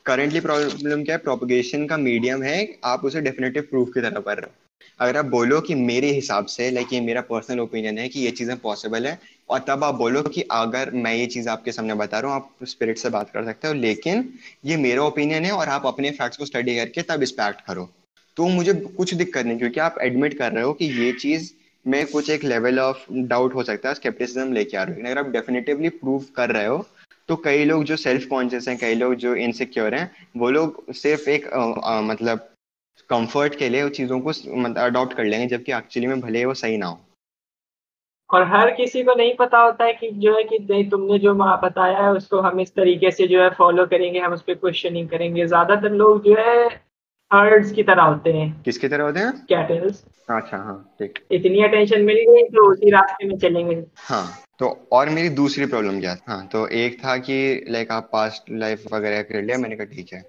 करंटली प्रॉब्लम क्या है प्रोपोगेशन का मीडियम है आप उसे डेफिनेटिव प्रूफ की तरह कर रहे हो। अगर आप बोलो कि मेरे हिसाब से लाइक ये मेरा पर्सनल ओपिनियन है कि ये चीज़ें पॉसिबल है और तब आप बोलो कि अगर मैं ये चीज़ आपके सामने बता रहा हूँ आप स्पिरिट से बात कर सकते हो लेकिन ये मेरा ओपिनियन है और आप अपने फैक्ट्स को स्टडी करके तब इस एक्ट करो। तो मुझे कुछ दिक्कत नहीं क्योंकि आप एडमिट कर रहे हो कि ये चीज़ में कुछ एक लेवल ऑफ़ डाउट हो सकता है स्केप्टिसिज्म लेके आ रहे हो। अगर आप डेफिनेटिवली प्रूव कर रहे हो तो कई लोग जो सेल्फ कॉन्शियस हैं कई लोग जो इनसिक्योर हैं वो लोग सिर्फ़ एक आ, आ, मतलब कंफर्ट के लिए उन चीज़ों को मतलब अडॉप्ट कर लेंगे जबकि एक्चुअली में भले वो सही ना हो। और हर किसी को नहीं पता होता है कि जो है कि नहीं तुमने जो बताया है उसको हम इस तरीके से जो है फॉलो करेंगे हम उस पर क्वेश्चनिंग करेंगे। ज़्यादातर लोग जो है हर्ड्स की तरह होते हैं। किसकी तरह होते हैं? कैटल्स अच्छा हाँ ठीक। इतनी अटेंशन मिल गई तो उसी रास्ते में चलेंगे। हाँ तो और मेरी दूसरी प्रॉब्लम क्या हाँ? तो एक था कि लाइक आप पास्ट लाइफ वगैरह कर लिया मैंने कहा ठीक है।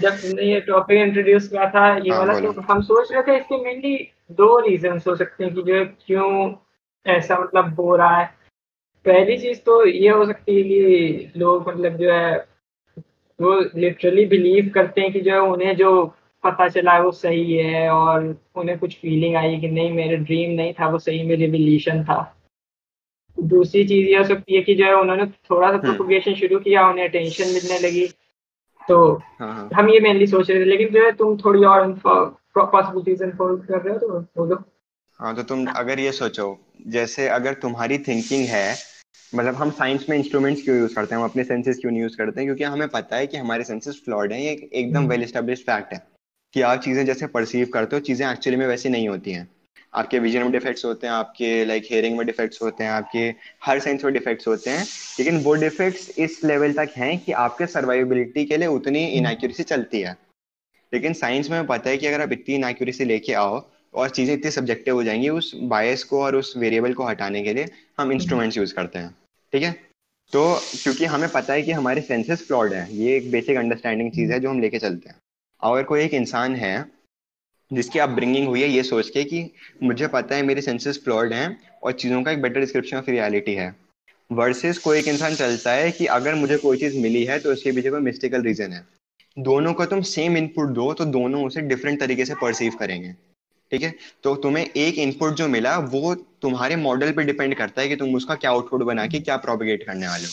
जब तुमने ये टॉपिक इंट्रोड्यूस किया था ये हाँ, वाला तो हम सोच रहे थे इसके मेनली दो रीजन हो सकते हैं कि जो क्यों ऐसा मतलब हो रहा है। पहली चीज़ तो ये हो सकती है कि लोग मतलब जो है वो लिटरली बिलीव करते हैं कि जो है उन्हें जो पता चला है वो सही है और उन्हें कुछ फीलिंग आई कि नहीं मेरे ड्रीम नहीं था वो सही में रिविलेशन था। दूसरी चीज़ ये हो सकती है कि जो है उन्होंने थोड़ा सा प्रोपोगेशन हम्म। शुरू किया उन्हें अटेंशन मिलने लगी। तो हाँ, हाँ। हम ये मेनली सोच रहे थे लेकिन जो है तुम थोड़ी और पॉसिबिलिटीज इन्फॉर्म कर रहे हो तो बोलो हाँ तो तुम अगर ये सोचो जैसे अगर तुम्हारी थिंकिंग है मतलब हम साइंस में इंस्ट्रूमेंट्स क्यों यूज़ करते हैं हम अपने सेंसेस क्यों नहीं यूज़ करते हैं क्योंकि हमें पता है कि हमारे सेंसेस फ्लॉड हैं ये एकदम वेल एस्टेब्लिश फैक्ट है कि आप चीज़ें जैसे परसीव करते हो चीज़ें एक्चुअली में वैसी नहीं होती हैं। आपके विजन में डिफेक्ट्स होते हैं आपके लाइक हेयरिंग में डिफेक्ट्स होते हैं आपके हर सेंस में डिफेक्ट्स होते हैं लेकिन वो डिफेक्ट्स इस लेवल तक हैं कि आपके सर्वाइबिलिटी के लिए उतनी इनएक्यूरेसी चलती है। लेकिन साइंस में पता है कि अगर आप इतनी इनएक्यूरेसी लेके आओ और चीज़ें इतनी सब्जेक्टिव हो जाएँगी उस बायस को और उस वेरिएबल को हटाने के लिए हम इंस्ट्रूमेंट्स यूज़ करते हैं ठीक है? तो क्योंकि हमें पता है कि हमारे सेंसेस फ्लॉड है ये एक बेसिक अंडरस्टैंडिंग चीज़ है जो हम लेके चलते हैं। अगर कोई एक इंसान है जिसकी आप ब्रिंगिंग हुई है ये सोच के कि मुझे पता है मेरे सेंसेस फ्लॉड हैं और चीज़ों का एक बेटर डिस्क्रिप्शन ऑफ़ रियलिटी है। वर्सेस कोई एक इंसान चलता है कि अगर मुझे कोई चीज़ मिली है तो उसके पीछे कोई मिस्टिकल रीज़न है। दोनों को तुम सेम इनपुट दो तो दोनों उसे डिफरेंट तरीके से परसीव करेंगे। ठीक है? तो तुम्हें एक इनपुट जो मिला वो तुम्हारे मॉडल पे डिपेंड करता है कि तुम उसका क्या आउटपुट बना के क्या प्रोपिगेट करने वाले हो।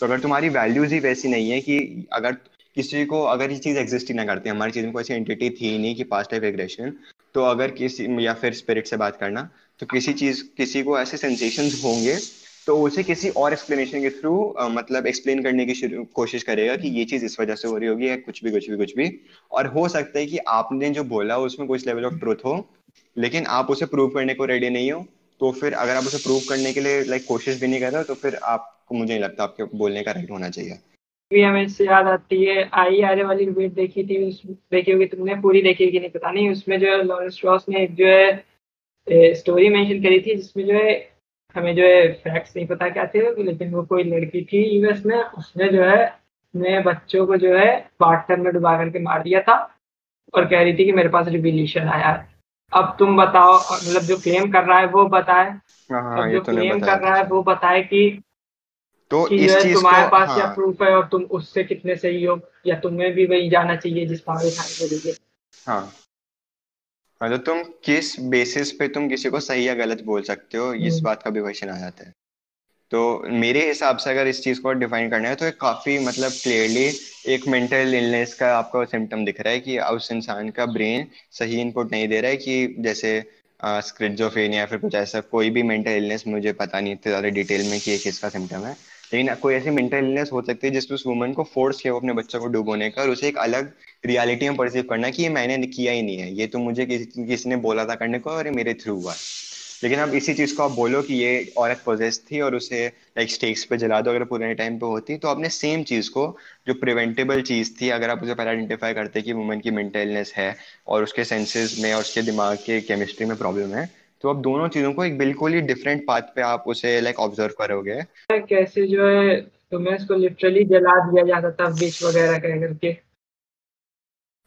तो अगर तुम्हारी वैल्यूज़ ही वैसी नहीं है कि अगर किसी को अगर ये चीज़ एग्जिस्ट ही ना करती, हमारी चीज़ में कोई ऐसी एंटिटी थी नहीं कि पास्ट लाइफ एग्रेशन तो अगर किसी, या फिर स्पिरिट से बात करना तो किसी चीज़, किसी को ऐसे सेंसेशन होंगे तो उसे किसी और एक्सप्लेनेशन के थ्रू मतलब एक्सप्लेन करने की कोशिश करेगा कि ये चीज़ इस वजह से हो रही होगी या कुछ भी कुछ भी कुछ भी। और हो सकता है कि आपने जो बोला उसमें कुछ लेवल ऑफ़ ट्रूथ हो, लेकिन आप उसे प्रूव करने को रेडी नहीं हो तो फिर अगर आप उसे प्रूव करने के लिए लाइक कोशिश भी नहीं कर रहे हो तो फिर आपको मुझे नहीं लगता आपके बोलने का राइट होना चाहिए। भी हमें इससे याद आती है। आई आर वाली डिबेट देखी थी उस देखी होगी तुमने? पूरी देखी कि नहीं पता। नहीं उसमें जो है लॉरेंस स्ट्रॉस ने एक जो है स्टोरी मेंशन करी थी जिसमें जो है हमें जो है फैक्ट्स नहीं पता क्या थे लेकिन वो कोई लड़की थी यूएस में उसने जो है अपने बच्चों को जो है वाटर में डुबा करके मार दिया था और कह रही थी कि मेरे पास रिविलेशन आया है अब तुम बताओ मतलब जो क्लेम कर रहा है वो बताए। हाँ, हाँ, जो तो क्लेम कर रहा है वो बताए कि तो इस चीज़ तुम्हारे को, पास हाँ, क्या प्रूफ है और तुम उससे कितने सही हो? या तुम्हें भी वही जाना चाहिए जिस पहाड़ी खाने के हाँ। मतलब तुम किस बेसिस पे तुम किसी को सही या गलत बोल सकते हो? इस हम्म। बात का भी क्वेश्चन आ जाता है। तो मेरे हिसाब से अगर इस चीज़ को डिफाइन करना है तो एक काफ़ी मतलब क्लियरली एक मेंटल इलनेस का आपको सिम्टम दिख रहा है कि उस इंसान का ब्रेन सही इनपुट नहीं दे रहा है कि जैसे स्क्रिजोफेनिया या फिर कुछ ऐसा कोई भी मेंटल इलनेस मुझे पता नहीं इतने ज़्यादा डिटेल में कि ये किसका सिम्टम है। लेकिन कोई ऐसी मेंटल इलनेस हो सकती है जिसमें उस वुमन को फोर्स किया अपने बच्चों को डूबोने का और उसे एक अलग रियलिटी में परसीव करना कि ये मैंने किया ही नहीं है, ये तो मुझे किसी किसी ने बोला था करने को और ये मेरे थ्रू हुआ। लेकिन अब इसी चीज़ को आप बोलो कि ये औरत पोजेस थी और उसे लाइक स्टेक्स पे जला दो, अगर पुराने टाइम पे होती तो आपने सेम चीज़ को, जो प्रिवेंटेबल चीज़ थी, अगर आप उसे पहले आइडेंटिफाई करते कि वुमन की मेंटलनेस है और उसके सेंसेस में और उसके दिमाग के केमिस्ट्री में प्रॉब्लम है तो अब दोनों चीज़ों को एक बिल्कुल ही डिफरेंट पाथ पे आप उसे लाइक ऑब्ज़र्व करोगे। कैसे जो है तुम्हें इसको लिटरली जला दिया जाता था बीच वगैरह कह करके।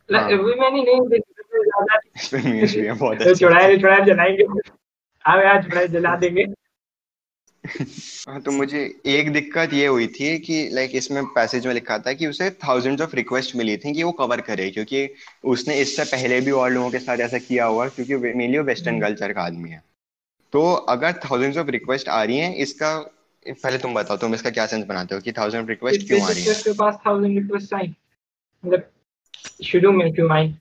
हाँ। मैंने नहीं बहुत तो चुड़ाए चुड़ाए जलाएँगे। हाँ यार चुड़ाए जला देंगे। हाँ तो मुझे एक दिक्कत ये हुई थी कि लाइक इसमें पैसेज में लिखा था कि उसे थाउजेंड्स ऑफ़ रिक्वेस्ट मिली थी कि वो कवर करे क्योंकि उसने इससे पहले भी और लोगों के साथ ऐसा किया हुआ क्योंकि मेनली वो वेस्टर्न कल्चर का आदमी है। तो अगर थाउजेंड्स ऑफ़ रिक्वेस्ट आ रही हैं इसका पहले तुम बताओ तुम इसका क्या सेंस बनाते हो कि थाउज़ेंड रिक्वेस्ट क्यों आ रही है? मतलब शुरू में क्यों आई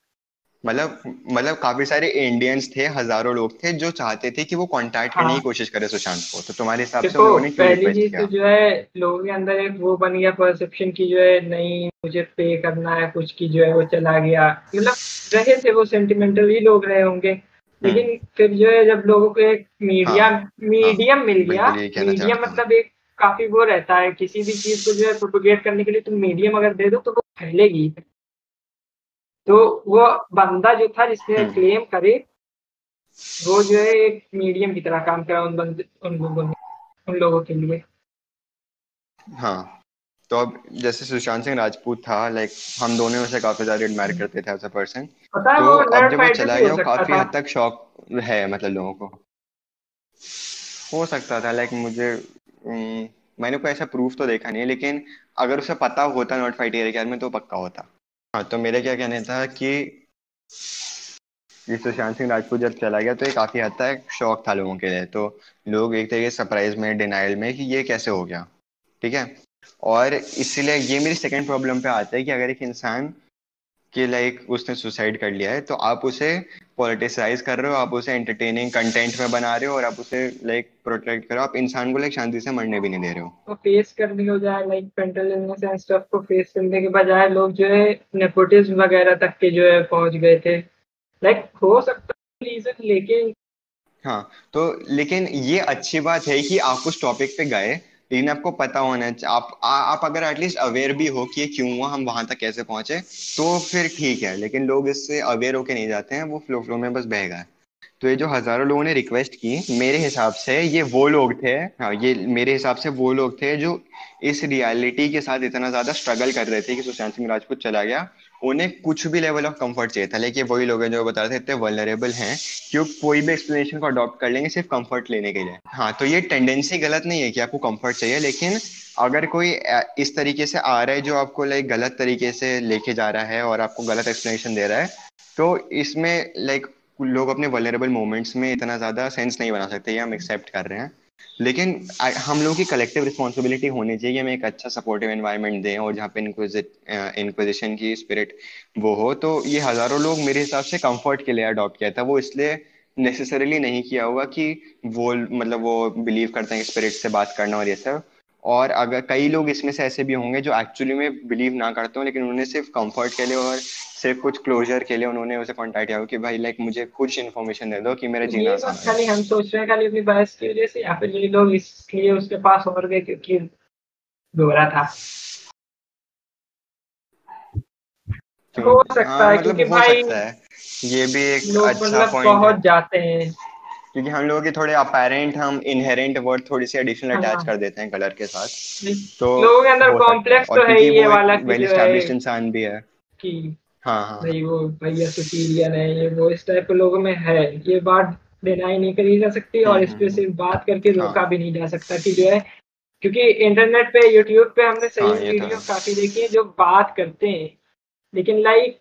मतलब मतलब काफ़ी सारे इंडियंस थे हज़ारों लोग थे जो चाहते थे कि वो कांटेक्ट हाँ. करने की कोशिश करे सुशांत को। तो तुम्हारे हिसाब से लोगों ने क्यों पहली चीज़ तो जो है लोगों के अंदर एक वो बन गया परसेप्शन की जो है नहीं मुझे पे करना है कुछ की जो है वो चला गया। मतलब रहे थे वो सेंटिमेंटल ही लोग रहे होंगे। हम्म। लेकिन फिर जो है जब लोगों को एक मीडिया हाँ, मीडियम हाँ, मिल गया मीडियम मतलब एक काफ़ी वो रहता है किसी भी चीज़ को जो है प्रोपोगेट करने के लिए तुम मीडियम अगर दे दो तो वो फैलेगी। तो वो बंदा जो था जिसने क्लेम हम्म। करे वो जो है एक मीडियम की तरह काम करा उन बंदे उन लोगों ने उन लोगों के लिए। हाँ। तो अब जैसे सुशांत सिंह राजपूत था लाइक हम दोनों उसे काफ़ी ज़्यादा एडमायर करते थे एज अ पर्सन तो अब जब वो चला गया काफ़ी हद तक शौक है मतलब लोगों को। हो सकता था लाइक मुझे मैंने कोई ऐसा प्रूफ तो देखा नहीं लेकिन अगर उसे पता होता नॉट फाइट एरिया में तो पक्का होता। हाँ तो मेरे क्या कहना था कि ये सुशांत सिंह राजपूत जब चला गया तो ये काफ़ी हद तक शौक था लोगों के लिए। तो लोग एक तरीके सरप्राइज़ में डिनाइल में कि ये कैसे हो गया, ठीक है? और इसलिए ये मेरी सेकंड प्रॉब्लम पे आता है कि अगर एक इंसान कि लाइक उसने सुसाइड कर लिया है तो आप उसे पॉलिटिसाइज कर रहे हो आप उसे एंटरटेनिंग कंटेंट में बना रहे हो और आप उसे लाइक प्रोटेक्ट करो आप इंसान को लाइक शांति से मरने भी नहीं दे रहे हो। तो फेस करने के बजाय like mental illness and stuff को फेस करने के बजाय लोग जो है नेपोटिज्म वगैरह तक के जो है पहुँच गए थे। लाइक हो सकता है रीजन लेकिन हाँ तो लेकिन ये अच्छी बात है कि आप उस टॉपिक पे गए लेकिन आपको पता होना आप आ, आप अगर एटलीस्ट अवेयर भी हो कि ये क्यों हुआ हम वहाँ तक कैसे पहुँचे तो फिर ठीक है लेकिन लोग इससे अवेयर होके नहीं जाते हैं वो फ्लो फ्लो में बस बह गए। तो ये जो हज़ारों लोगों ने रिक्वेस्ट की मेरे हिसाब से ये वो लोग थे हाँ ये मेरे हिसाब से वो लोग थे जो इस रियलिटी के साथ इतना ज़्यादा स्ट्रगल कर रहे थे कि सुशांत सिंह राजपूत चला गया। उन्हें कुछ भी लेवल ऑफ़ कंफर्ट चाहिए था। लेकिन वही लोग हैं जो बता रहे थे, इतने वलरेबल हैं कि वो कोई भी एक्सप्लेनेशन को अडॉप्ट कर लेंगे सिर्फ़ कंफर्ट लेने के लिए। हाँ तो ये टेंडेंसी गलत नहीं है कि आपको कंफर्ट चाहिए, लेकिन अगर कोई इस तरीके से आ रहा है जो आपको लाइक गलत तरीके से लेके जा रहा है और आपको गलत एक्सप्लेनेशन दे रहा है तो इसमें लाइक लोग अपने वलरेबल मोमेंट्स में इतना ज़्यादा सेंस नहीं बना सकते ये हम एक्सेप्ट कर रहे हैं। लेकिन हम लोगों की कलेक्टिव रिस्पॉन्सिबिलिटी होनी चाहिए हमें एक अच्छा सपोर्टिव एनवायरनमेंट दें और जहाँ पे इनक्विजिशन की स्पिरिट वो हो। तो ये हज़ारों लोग मेरे हिसाब से कंफर्ट के लिए अडॉप्ट किया था। वो इसलिए नेसेसरीली नहीं किया होगा कि वो मतलब वो बिलीव करते हैं स्पिरिट से बात करना और ये सब। और अगर कई लोग इसमें से ऐसे भी होंगे जो एक्चुअली में बिलीव ना करते हो, लेकिन उन्होंने सिर्फ़ कंफर्ट के लिए और सिर्फ़ कुछ क्लोजर के लिए उन्होंने उसे कांटेक्ट किया कि भाई लाइक मुझे कुछ इन्फॉर्मेशन दे दो कि मेरा जीना आसान खाली हम सोच रहे हैं खाली अपनी बहस की वजह से या फिर ये लोग इसलिए उसके पास और गए क्योंकि गोरा था। हो सकता हाँ, है मतलब क्योंकि भाई ये भी एक अच्छा मतलब पॉइंट बहुत जाते हैं। क्योंकि हम लोगों की थोड़े अपेरेंट हम इनहेरेंट वर्ड थोड़ी सी एडिशनल अटैच हाँ। कर देते हैं कलर के साथ। तो लोगों के अंदर कॉम्प्लेक्स तो है ये वाला वेल एस्टैब्लिश्ड इंसान भी है। कि हाँ हाँ भाई वो भैया सुपीरियर है ये वो इस टाइप के लोगों में है। ये बात डिनाई नहीं करी जा सकती और इस पे हम्म, सिर्फ़ बात करके हाँ। रोका भी नहीं जा सकता कि जो है क्योंकि इंटरनेट पे यूट्यूब पे हमने सही वीडियो तो काफ़ी देखी है जो बात करते हैं। लेकिन लाइक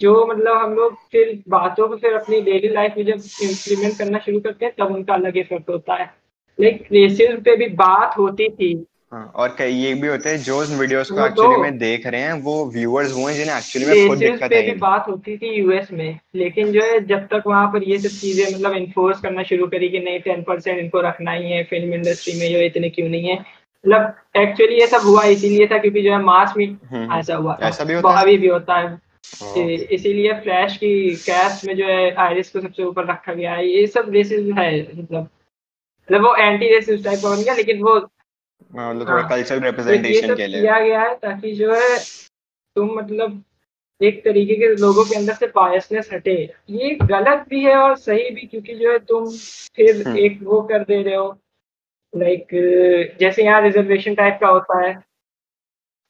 जो मतलब हम लोग फिर बातों को फिर अपनी डेली लाइफ में जब इम्प्लीमेंट करना शुरू करते हैं तब उनका अलग इफ़ेक्ट होता है। लाइक रेसिज्म पे भी बात होती थी। हाँ, और कई ये भी होते हैं जो उस वीडियोस को एक्चुअली तो में देख रहे हैं वो व्यूअर्स हुए हैं जिन्हें एक्चुअली में खुद दिक्कत है भी बात होती थी यूएस में लेकिन जो है जब तक वहाँ पर ये सब चीज़ें मतलब इन्फोर्स करना शुरू करी कि नहीं टेन परसेंट इनको रखना ही है फ़िल्म इंडस्ट्री में जो इतने क्यों नहीं है? मतलब एक्चुअली ये सब हुआ इसीलिए था क्योंकि जो है मास में हम्म, हम्म। ऐसा हुआ ऐसा भी होता है। भी होता है। इसीलिए फ्लैश की कैश में जो है आयरिस को सबसे ऊपर रखा गया है ये सब रेसिस है मतलब मतलब वो एंटी रेसिस टाइप का बन गया लेकिन वो मतलब थोड़ा कल्चरल हाँ। रिप्रेजेंटेशन तो के लिए। किया गया है ताकि जो है तुम मतलब एक तरीके के लोगों के अंदर से बायसनेस हटे। ये गलत भी है और सही भी क्योंकि जो है तुम फिर हम्म। एक वो कर दे रहे हो। लाइक जैसे यहाँ रिजर्वेशन टाइप का होता है।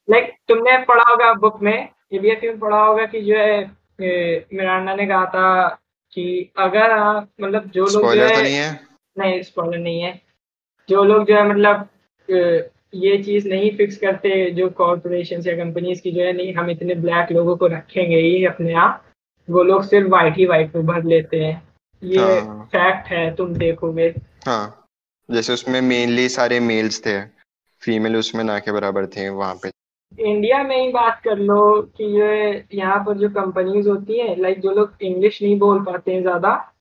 लाइक तुमने पढ़ा होगा बुक में ये भी फ़िल्म पढ़ा होगा कि जो है मिरांडा ने कहा था कि अगर आप मतलब जो लोग जो है, तो नहीं है? नहीं स्पॉइलर नहीं है। जो लोग जो है मतलब ये चीज़ नहीं फिक्स करते जो कॉरपोरेशन या कंपनीज़ की जो है नहीं हम इतने ब्लैक लोगों को रखेंगे ही अपने आप। वो लोग सिर्फ़ वाइट ही वाइट में भर लेते हैं। ये हाँ। फैक्ट है तुम देखोगे। हाँ जैसे उसमें मेनली सारे मेल्स थे फीमेल उसमें ना के बराबर थे वहाँ पे। इंडिया में ही बात कर लो कि ये यहाँ पर जो कंपनीज़ होती है लाइक जो लोग इंग्लिश नहीं बोल पाते हैं ज़्यादा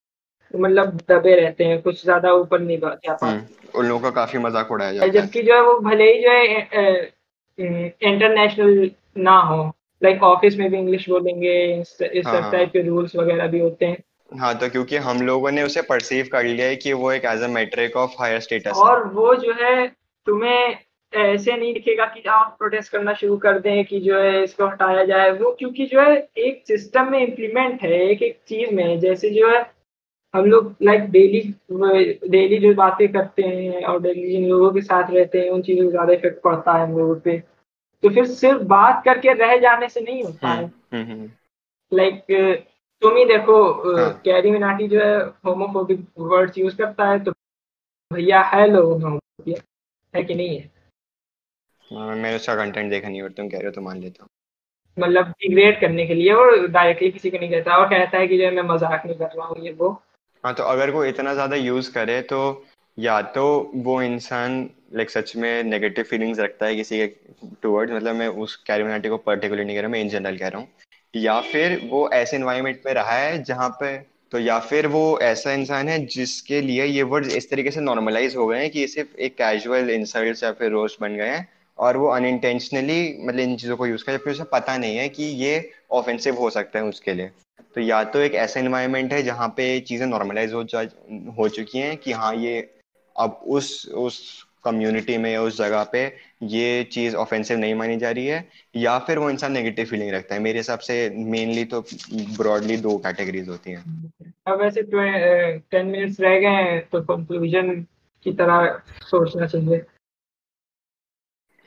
मतलब दबे रहते हैं कुछ ज़्यादा ऊपर नहीं जा पाते। हम्म, उन लोगों का काफ़ी मज़ाक उड़ाया जाता है। जबकि जो है वो भले ही जो है इंटरनेशनल ना हो लाइक ऑफ़िस में भी इंग्लिश बोलेंगे इस टाइप हाँ। के रूल्स वगैरह भी होते हैं। हाँ तो क्योंकि हम लोगों ने उसे परसीव कर लिया है कि वो एक as a metric of higher status और वो जो है तुम्हें ऐसे नहीं दिखेगा कि आप प्रोटेस्ट करना शुरू कर दें कि जो है इसको हटाया जाए। वो क्योंकि जो है एक सिस्टम में इम्प्लीमेंट है एक एक चीज़ में जैसे जो है हम लोग लाइक डेली डेली जो बातें करते हैं और डेली जिन लोगों के साथ रहते हैं उन चीज़ों को ज़्यादा इफ़ेक्ट पड़ता है हम लोगों पे। तो फिर सिर्फ़ बात करके रह जाने से नहीं होता है। Like hmm, hmm, hmm. तुम ही देखो हाँ. कैरी मिनाटी जो है होमोफोबिक वर्ड्स यूज़ करता है तो भैया है लोग है कि नहीं है? मैंने उसका कंटेंट देखा नहीं और तुम कह रहे हो तो मान लेता हूँ। मतलब डिग्रेड करने के लिए वो डायरेक्टली किसी को नहीं कहता और कहता है कि जो मैं मज़ाक नहीं कर रहा हूँ ये वो। हाँ तो अगर वो इतना ज़्यादा यूज़ करे तो या तो वो इंसान लाइक सच में नेगेटिव फीलिंग्स रखता है किसी के टूवर्ड्स मतलब मैं उस कैरिमिनाटी को पर्टिकुलर नहीं कह रहा, मैं इन जनरल कह रहा हूँ। या फिर वो ऐसे इन्वायरमेंट में रहा है जहाँ पे तो या फिर वो ऐसा इंसान है जिसके लिए ये वर्ड इस तरीके से नॉर्मलाइज हो गए हैं कि ये सिर्फ़ एक कैजुअल इंसल्ट या फिर रोस्ट बन गए हैं और वो अनइंटेंशनली मतलब इन चीज़ों को यूज़ करे जबकि उसे पता नहीं है कि ये ऑफेंसिव हो सकता है उसके लिए। तो या तो एक ऐसा इन्वायरमेंट है जहाँ पे चीज़ें नॉर्मलाइज हो हो चुकी हैं कि हाँ ये अब उस उस कम्युनिटी में, उस जगह पे ये चीज़ ऑफेंसिव नहीं मानी जा रही है, या फिर वो इंसान नेगेटिव फीलिंग रखता है। मेरे हिसाब से मेनली तो ब्रॉडली दो कैटेगरीज होती हैं। अब वैसे टेन मिनट्स रह गए हैं तो कंक्लूजन की तरह सोचना चाहिए।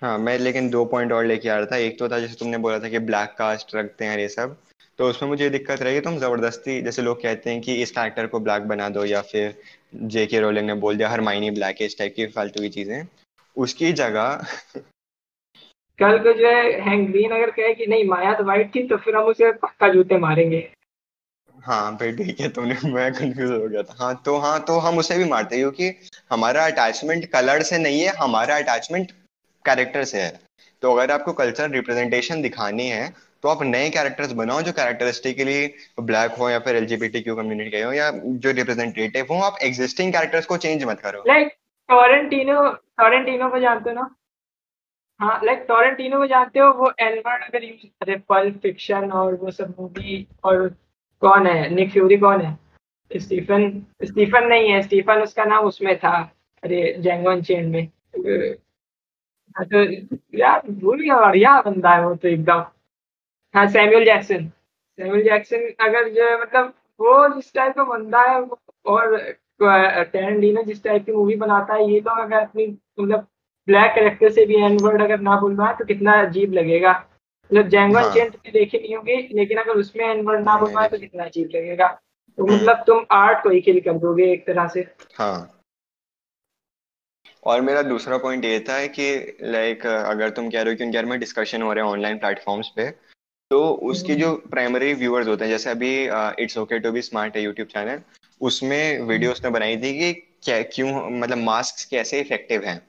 हाँ मैं लेकिन दो पॉइंट और लेके आ रहा था। एक तो था जैसे तुमने बोला था कि ब्लैक कास्ट रखते हैं ये सब। तो उसमें मुझे दिक्कत रही है तुम ज़बरदस्ती जैसे लोग कहते हैं कि इस कैरेक्टर को ब्लैक बना दो या फिर जे के रोलिंग ने बोल दिया हर माइनी ब्लैक इस टाइप की फालतू की चीज़ें। उसकी जगह कल को जो है ग्रीन अगर कहे कि नहीं माया तो वाइट थी तो फिर हम उसे पक्का जूते मारेंगे। हाँ भाई ठीक है तुमने मैं कंफ्यूज हो गया था। हाँ तो हाँ तो हम उसे भी मारते क्योंकि हमारा अटैचमेंट कलर से नहीं है हमारा अटैचमेंट कैरेक्टर से है। तो अगर आपको कल्चर रिप्रेजेंटेशन दिखानी है तो आप नए कैरेक्टर्स बनाओ जो कैरेक्टरिस्टिकली ब्लैक हो या फिर एल क्यू कम्युनिटी के हो या जो रिप्रेजेंटेटिव हो। आप एग्जिस्टिंग कैरेक्टर्स को चेंज मत करो। लाइक टोरेंटिनो टोरेंटिनो को जानते हो ना? हाँ लाइक टोरेंटिनो को जानते हो? वो एलवर्ड अगर यूज़ करे पल्प फिक्शन और वो सब मूवी और कौन है? निक फ्यूरी कौन है? स्टीफन स्टीफन नहीं है। स्टीफन उसका नाम उसमें था, अरे जेंगो चेन में। तो यार भूल गया बढ़िया बंदा है वो तो एकदम। हाँ सैमुअल जैक्सन सैमुअल जैक्सन अगर जो है मतलब वो जिस टाइप का बंदा है और टेरेंटिनो जिस टाइप की मूवी बनाता है ये तो अगर अपनी मतलब ब्लैक करेक्टर से भी एन वर्ड अगर ना बोलना है तो कितना अजीब लगेगा। मतलब जैंगन हाँ। चेंट देखी नहीं होगी लेकिन अगर उसमें एन वर्ड ना बोलना है तो कितना अजीब लगेगा। तो। मतलब तुम आर्ट को ही किल कर दोगे एक तरह से। हाँ। और मेरा दूसरा पॉइंट ये था कि लाइक अगर तुम कह रहे हो कि उनके बारे में डिस्कशन हो रहे हैं ऑनलाइन प्लेटफॉर्म्स पे तो उसकी जो प्राइमरी व्यूअर्स होते हैं जैसे अभी it's okay to be smart है यूट्यूब चैनल उसमें वीडियो उसने बनाई थी कि क्या क्यों मतलब मास्क कैसे इफ़ेक्टिव हैं।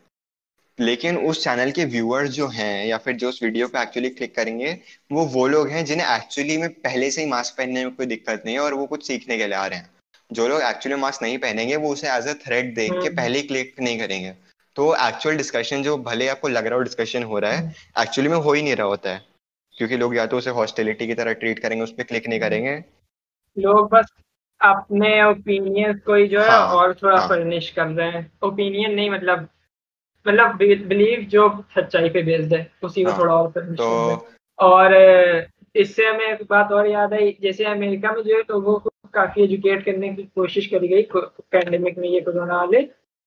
लेकिन उस चैनल के व्यूअर्स जो हैं या फिर जो उस वीडियो पे एक्चुअली क्लिक करेंगे वो वो लोग हैं जिन्हें एक्चुअली में पहले से ही मास्क पहनने में कोई दिक्कत नहीं है और वो कुछ सीखने के लिए आ रहे हैं। जो लोग एक्चुअली मास्क नहीं पहनेंगे वो उसे एज अ थ्रेड देख के हम्म। पहले ही क्लिक नहीं करेंगे। तो एक्चुअल डिस्कशन जो भले आपको लग रहा हो डिस्कशन हो रहा है एक्चुअली हम्म। में हो ही नहीं रहा होता है। क्योंकि लोग या तो उसे हॉस्टिलिटी की तरह ट्रीट करेंगे उस पर क्लिक नहीं करेंगे। लोग बस अपने ओपिनियन को ही जो है हाँ, और थोड़ा हाँ. फर्निश कर रहे हैं। ओपिनियन नहीं मतलब मतलब बिलीव जो सच्चाई पे बेस्ड है उसी को हाँ, थोड़ा और फर्निश तो... और इससे हमें एक बात और याद आई जैसे अमेरिका में जो है लोगों को काफ़ी एजुकेट करने की कोशिश करी गई पैंडेमिक में ये कोरोना वाले।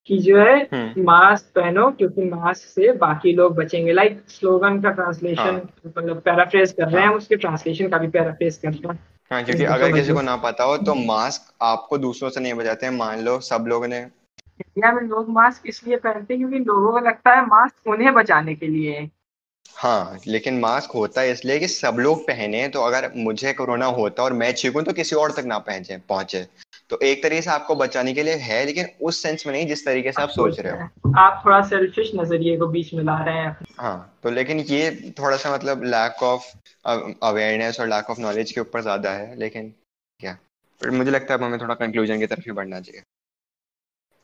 कि जो है मास्क हम्म। पहनो क्योंकि मास्क से बाकी लोग बचेंगे लाइक स्लोगन का ट्रांसलेशन हाँ। मतलब पैराफ्रेज कर रहे हैं। उसके ट्रांसलेशन का भी पैराफ्रेज कर रहे हैं हाँ क्योंकि अगर किसी को ना पता हो तो मास्क आपको दूसरों से नहीं बचाते हैं मान लो सब लोगों ने इंडिया में लोग मास्क इसलिए पहनते हैं क्योंकि लोगों को लगता है मास्क उन्हें बचाने के लिए हाँ लेकिन मास्क होता है इसलिए कि सब लोग पहने तो अगर मुझे कोरोना होता और मैं छीकूं तो किसी और तक ना पहुँचे पहुँचे तो एक तरीके से आपको बचाने के लिए है लेकिन उस सेंस में नहीं जिस तरीके से आप सोच रहे हो। आप थोड़ा सेल्फिश नज़रिए को बीच में ला रहे हैं। हाँ तो लेकिन ये थोड़ा सा मतलब लैक ऑफ़ अवेयरनेस और लैक ऑफ़ नॉलेज के ऊपर ज़्यादा है लेकिन क्या? पर मुझे लगता है अब हमें थोड़ा कंक्लूजन की तरफ़ ही बढ़ना चाहिए।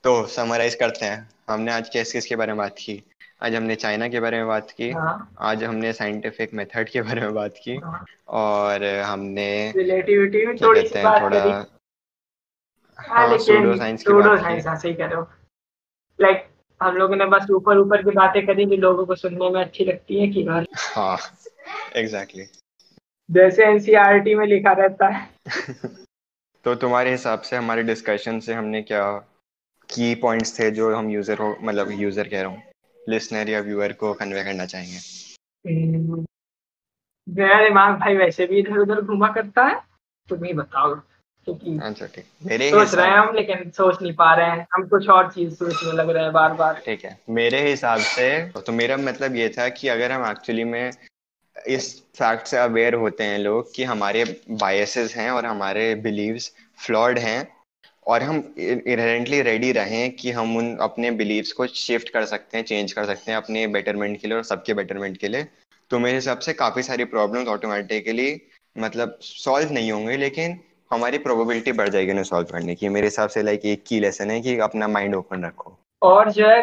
तो समराइज करते हैं। हमने आज किस किस के बारे में बात की? आज हमने चाइना के बारे में बात की। हाँ, आज हमने साइंटिफिक मेथड के बारे में बात की। हाँ, और हमने रिलेटिविटी में थोड़ी सी बात थोड़ा हाँ हाँ लेकिन सूडो साइंस की सूडो बात साइंस की हाँ सही लाइक हम लोगों ने बस ऊपर ऊपर की बातें करी जो लोगों को सुनने में अच्छी लगती है कि हाँ एग्जैक्टली जैसे एनसीईआरटी में लिखा रहता है। तो तुम्हारे हिसाब से हमारे डिस्कशन से हमने क्या की पॉइंट्स थे जो हम यूज़र को मतलब यूज़र कह रहा हूँ? लिसनर या व्यूअर को कन्वे करना चाहेंगे? हम्म, मेरा दिमाग भाई वैसे भी इधर उधर घुमा करता है तुम ही बताओ। अच्छा ठीक मेरे सोच रहे हैं हम लेकिन सोच नहीं पा रहे हैं। हम कुछ और चीज़ सोचने लग रहे हैं बार बार ठीक है। मेरे हिसाब से तो मेरा मतलब ये था कि अगर हम एक्चुअली में इस फैक्ट से अवेयर होते हैं लोग कि हमारे बायसेस हैं और हमारे बिलीव्स फ्लॉड हैं और हम इनहेरेंटली रेडी रहें कि हम उन अपने बिलीव्स को शिफ्ट कर सकते हैं चेंज कर सकते हैं अपने बेटरमेंट के लिए और सबके बेटरमेंट के लिए तो मेरे हिसाब से काफ़ी सारी प्रॉब्लम्स ऑटोमेटिकली मतलब सॉल्व नहीं होंगे लेकिन हमारी प्रोबेबिलिटी बढ़ जाएगी उन्हें सॉल्व करने की। मेरे हिसाब से लाइक एक की लेसन है कि अपना माइंड ओपन रखो। और जो है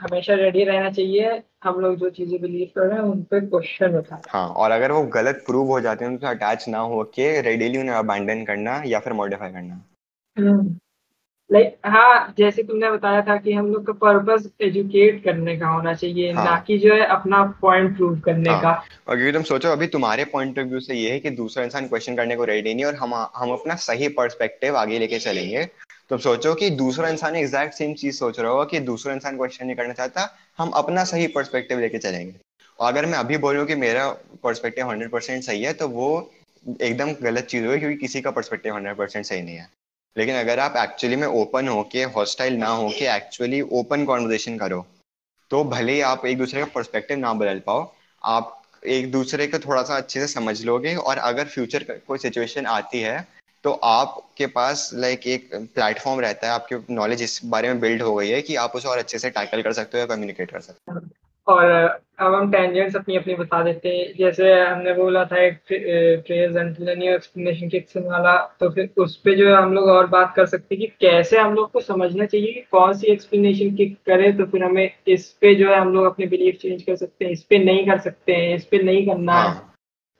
हमेशा रेडी रहना चाहिए। हम लोग जो चीज़ें बिलीव कर रहे हैं उन पे क्वेश्चन उठा हाँ और अगर वो गलत प्रूव हो जाते हैं उनसे अटैच ना हो के रेडीली उन्हें अबैंडन करना या फिर मॉडिफाई करना। लाइक हाँ जैसे तुमने बताया था कि हम लोग का पर्पस एजुकेट करने का होना चाहिए हाँ। ना कि जो है अपना पॉइंट प्रूव करने हाँ। का और क्योंकि तुम सोचो अभी तुम्हारे पॉइंट ऑफ़ व्यू से ये है कि दूसरा इंसान क्वेश्चन करने को रेडी नहीं और हम हम अपना सही पर्सपेक्टिव आगे लेके चलेंगे तुम सोचो कि दूसरा इंसान एग्जैक्ट सेम चीज़ सोच रहा होगा कि दूसरा इंसान क्वेश्चन नहीं करना चाहता हम अपना सही पर्सपेक्टिव लेके चलेंगे और अगर मैं अभी बोलूँ कि मेरा पर्सपेक्टिव हंड्रेड परसेंट सही है तो वो एकदम गलत चीज़ होगी क्योंकि किसी का पर्सपेक्टिव हंड्रेड परसेंट सही नहीं है लेकिन अगर आप एक्चुअली में ओपन हो के हॉस्टाइल ना हो के एक्चुअली ओपन कॉन्वर्जेशन करो तो भले ही आप एक दूसरे का पर्सपेक्टिव ना बदल पाओ, आप एक दूसरे को थोड़ा सा अच्छे से समझ लोगे और अगर फ्यूचर कोई सिचुएशन आती है तो आपके पास लाइक एक प्लेटफॉर्म रहता है, आपकी नॉलेज इस बारे में बिल्ड हो गई है कि आप उसे और अच्छे से टैकल कर सकते हो या कम्युनिकेट कर सकते हो। और अब हम टेंजेंट्स अपनी अपनी बता देते हैं। जैसे हमने बोला था एक फ्रेज एक्सप्लेनेशन किक्सन वाला तो फिर उस पे जो है हम लोग और बात कर सकते हैं कि कैसे हम लोग को समझना चाहिए कि कौन सी एक्सप्लेनेशन किक करे तो फिर हमें इस पे जो है हम लोग अपने बिलीफ चेंज कर सकते हैं। इस पे नहीं कर सकते हैं इस पे नहीं करना है हाँ।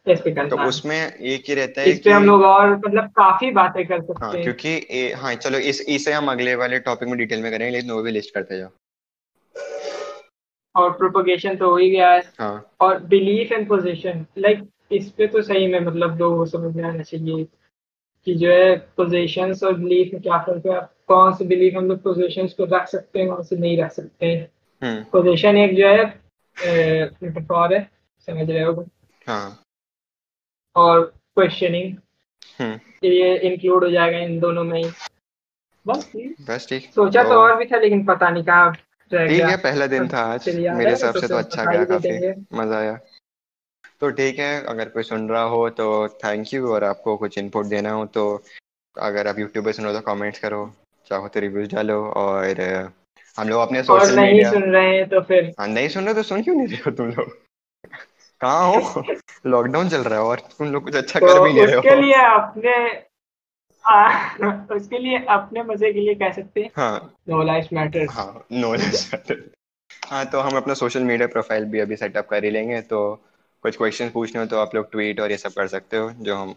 तो उसमें एक ही रहता है इस पे हम लोग और मतलब काफ़ी बातें कर सकते हैं हाँ हैं। क्योंकि ए, हाँ चलो इस इसे हम अगले वाले टॉपिक में डिटेल में करेंगे लेकिन वो भी लिस्ट करते जाओ। और प्रोपोगेशन तो हो ही गया है। हाँ। और बिलीफ एंड पोजीशन लाइक इस पे तो सही में मतलब लोगों को समझ में आना चाहिए कि जो है पोजीशंस और बिलीफ में क्या फ़र्क है। कौन से बिलीफ हम लोग पोजीशंस को रख सकते हैं कौन से नहीं रख सकते हैं। हम्म। पोजीशन एक जो है मेटाफोर है समझ रहे हो? हाँ। और क्वेश्चनिंग हम्म। ये इंक्लूड हो जाएगा इन दोनों में ही। बस बस ठीक। सोचा तो और भी था लेकिन पता नहीं कहाँ ठीक है पहला दिन था आज। मेरे हिसाब तो से तो फिर अच्छा गया काफ़ी मज़ा आया। तो ठीक है अगर कोई सुन रहा हो तो थैंक यू और आपको कुछ इनपुट देना हो तो अगर आप यूट्यूब पे सुन रहे हो तो कमेंट्स करो चाहो तो रिव्यूज़ डालो और हम लोग अपने और सोशल नहीं मीडिया सुन रहे हैं तो फिर हाँ नहीं सुन रहे तो सुन क्यों नहीं रहे हो तुम लोग? कहाँ हो? लॉकडाउन चल रहा है और तुम लोग कुछ अच्छा तो कर भी नहीं रहे हो। उसके लिए अपने उसके लिए अपने मज़े के लिए कह सकते हैं हाँ। नो लाइफ मैटर हाँ मैटर हाँ तो हम अपना सोशल मीडिया प्रोफ़ाइल भी अभी सेटअप कर ही लेंगे तो कुछ क्वेश्चन पूछने हो तो आप लोग ट्वीट और ये सब कर सकते हो जो हम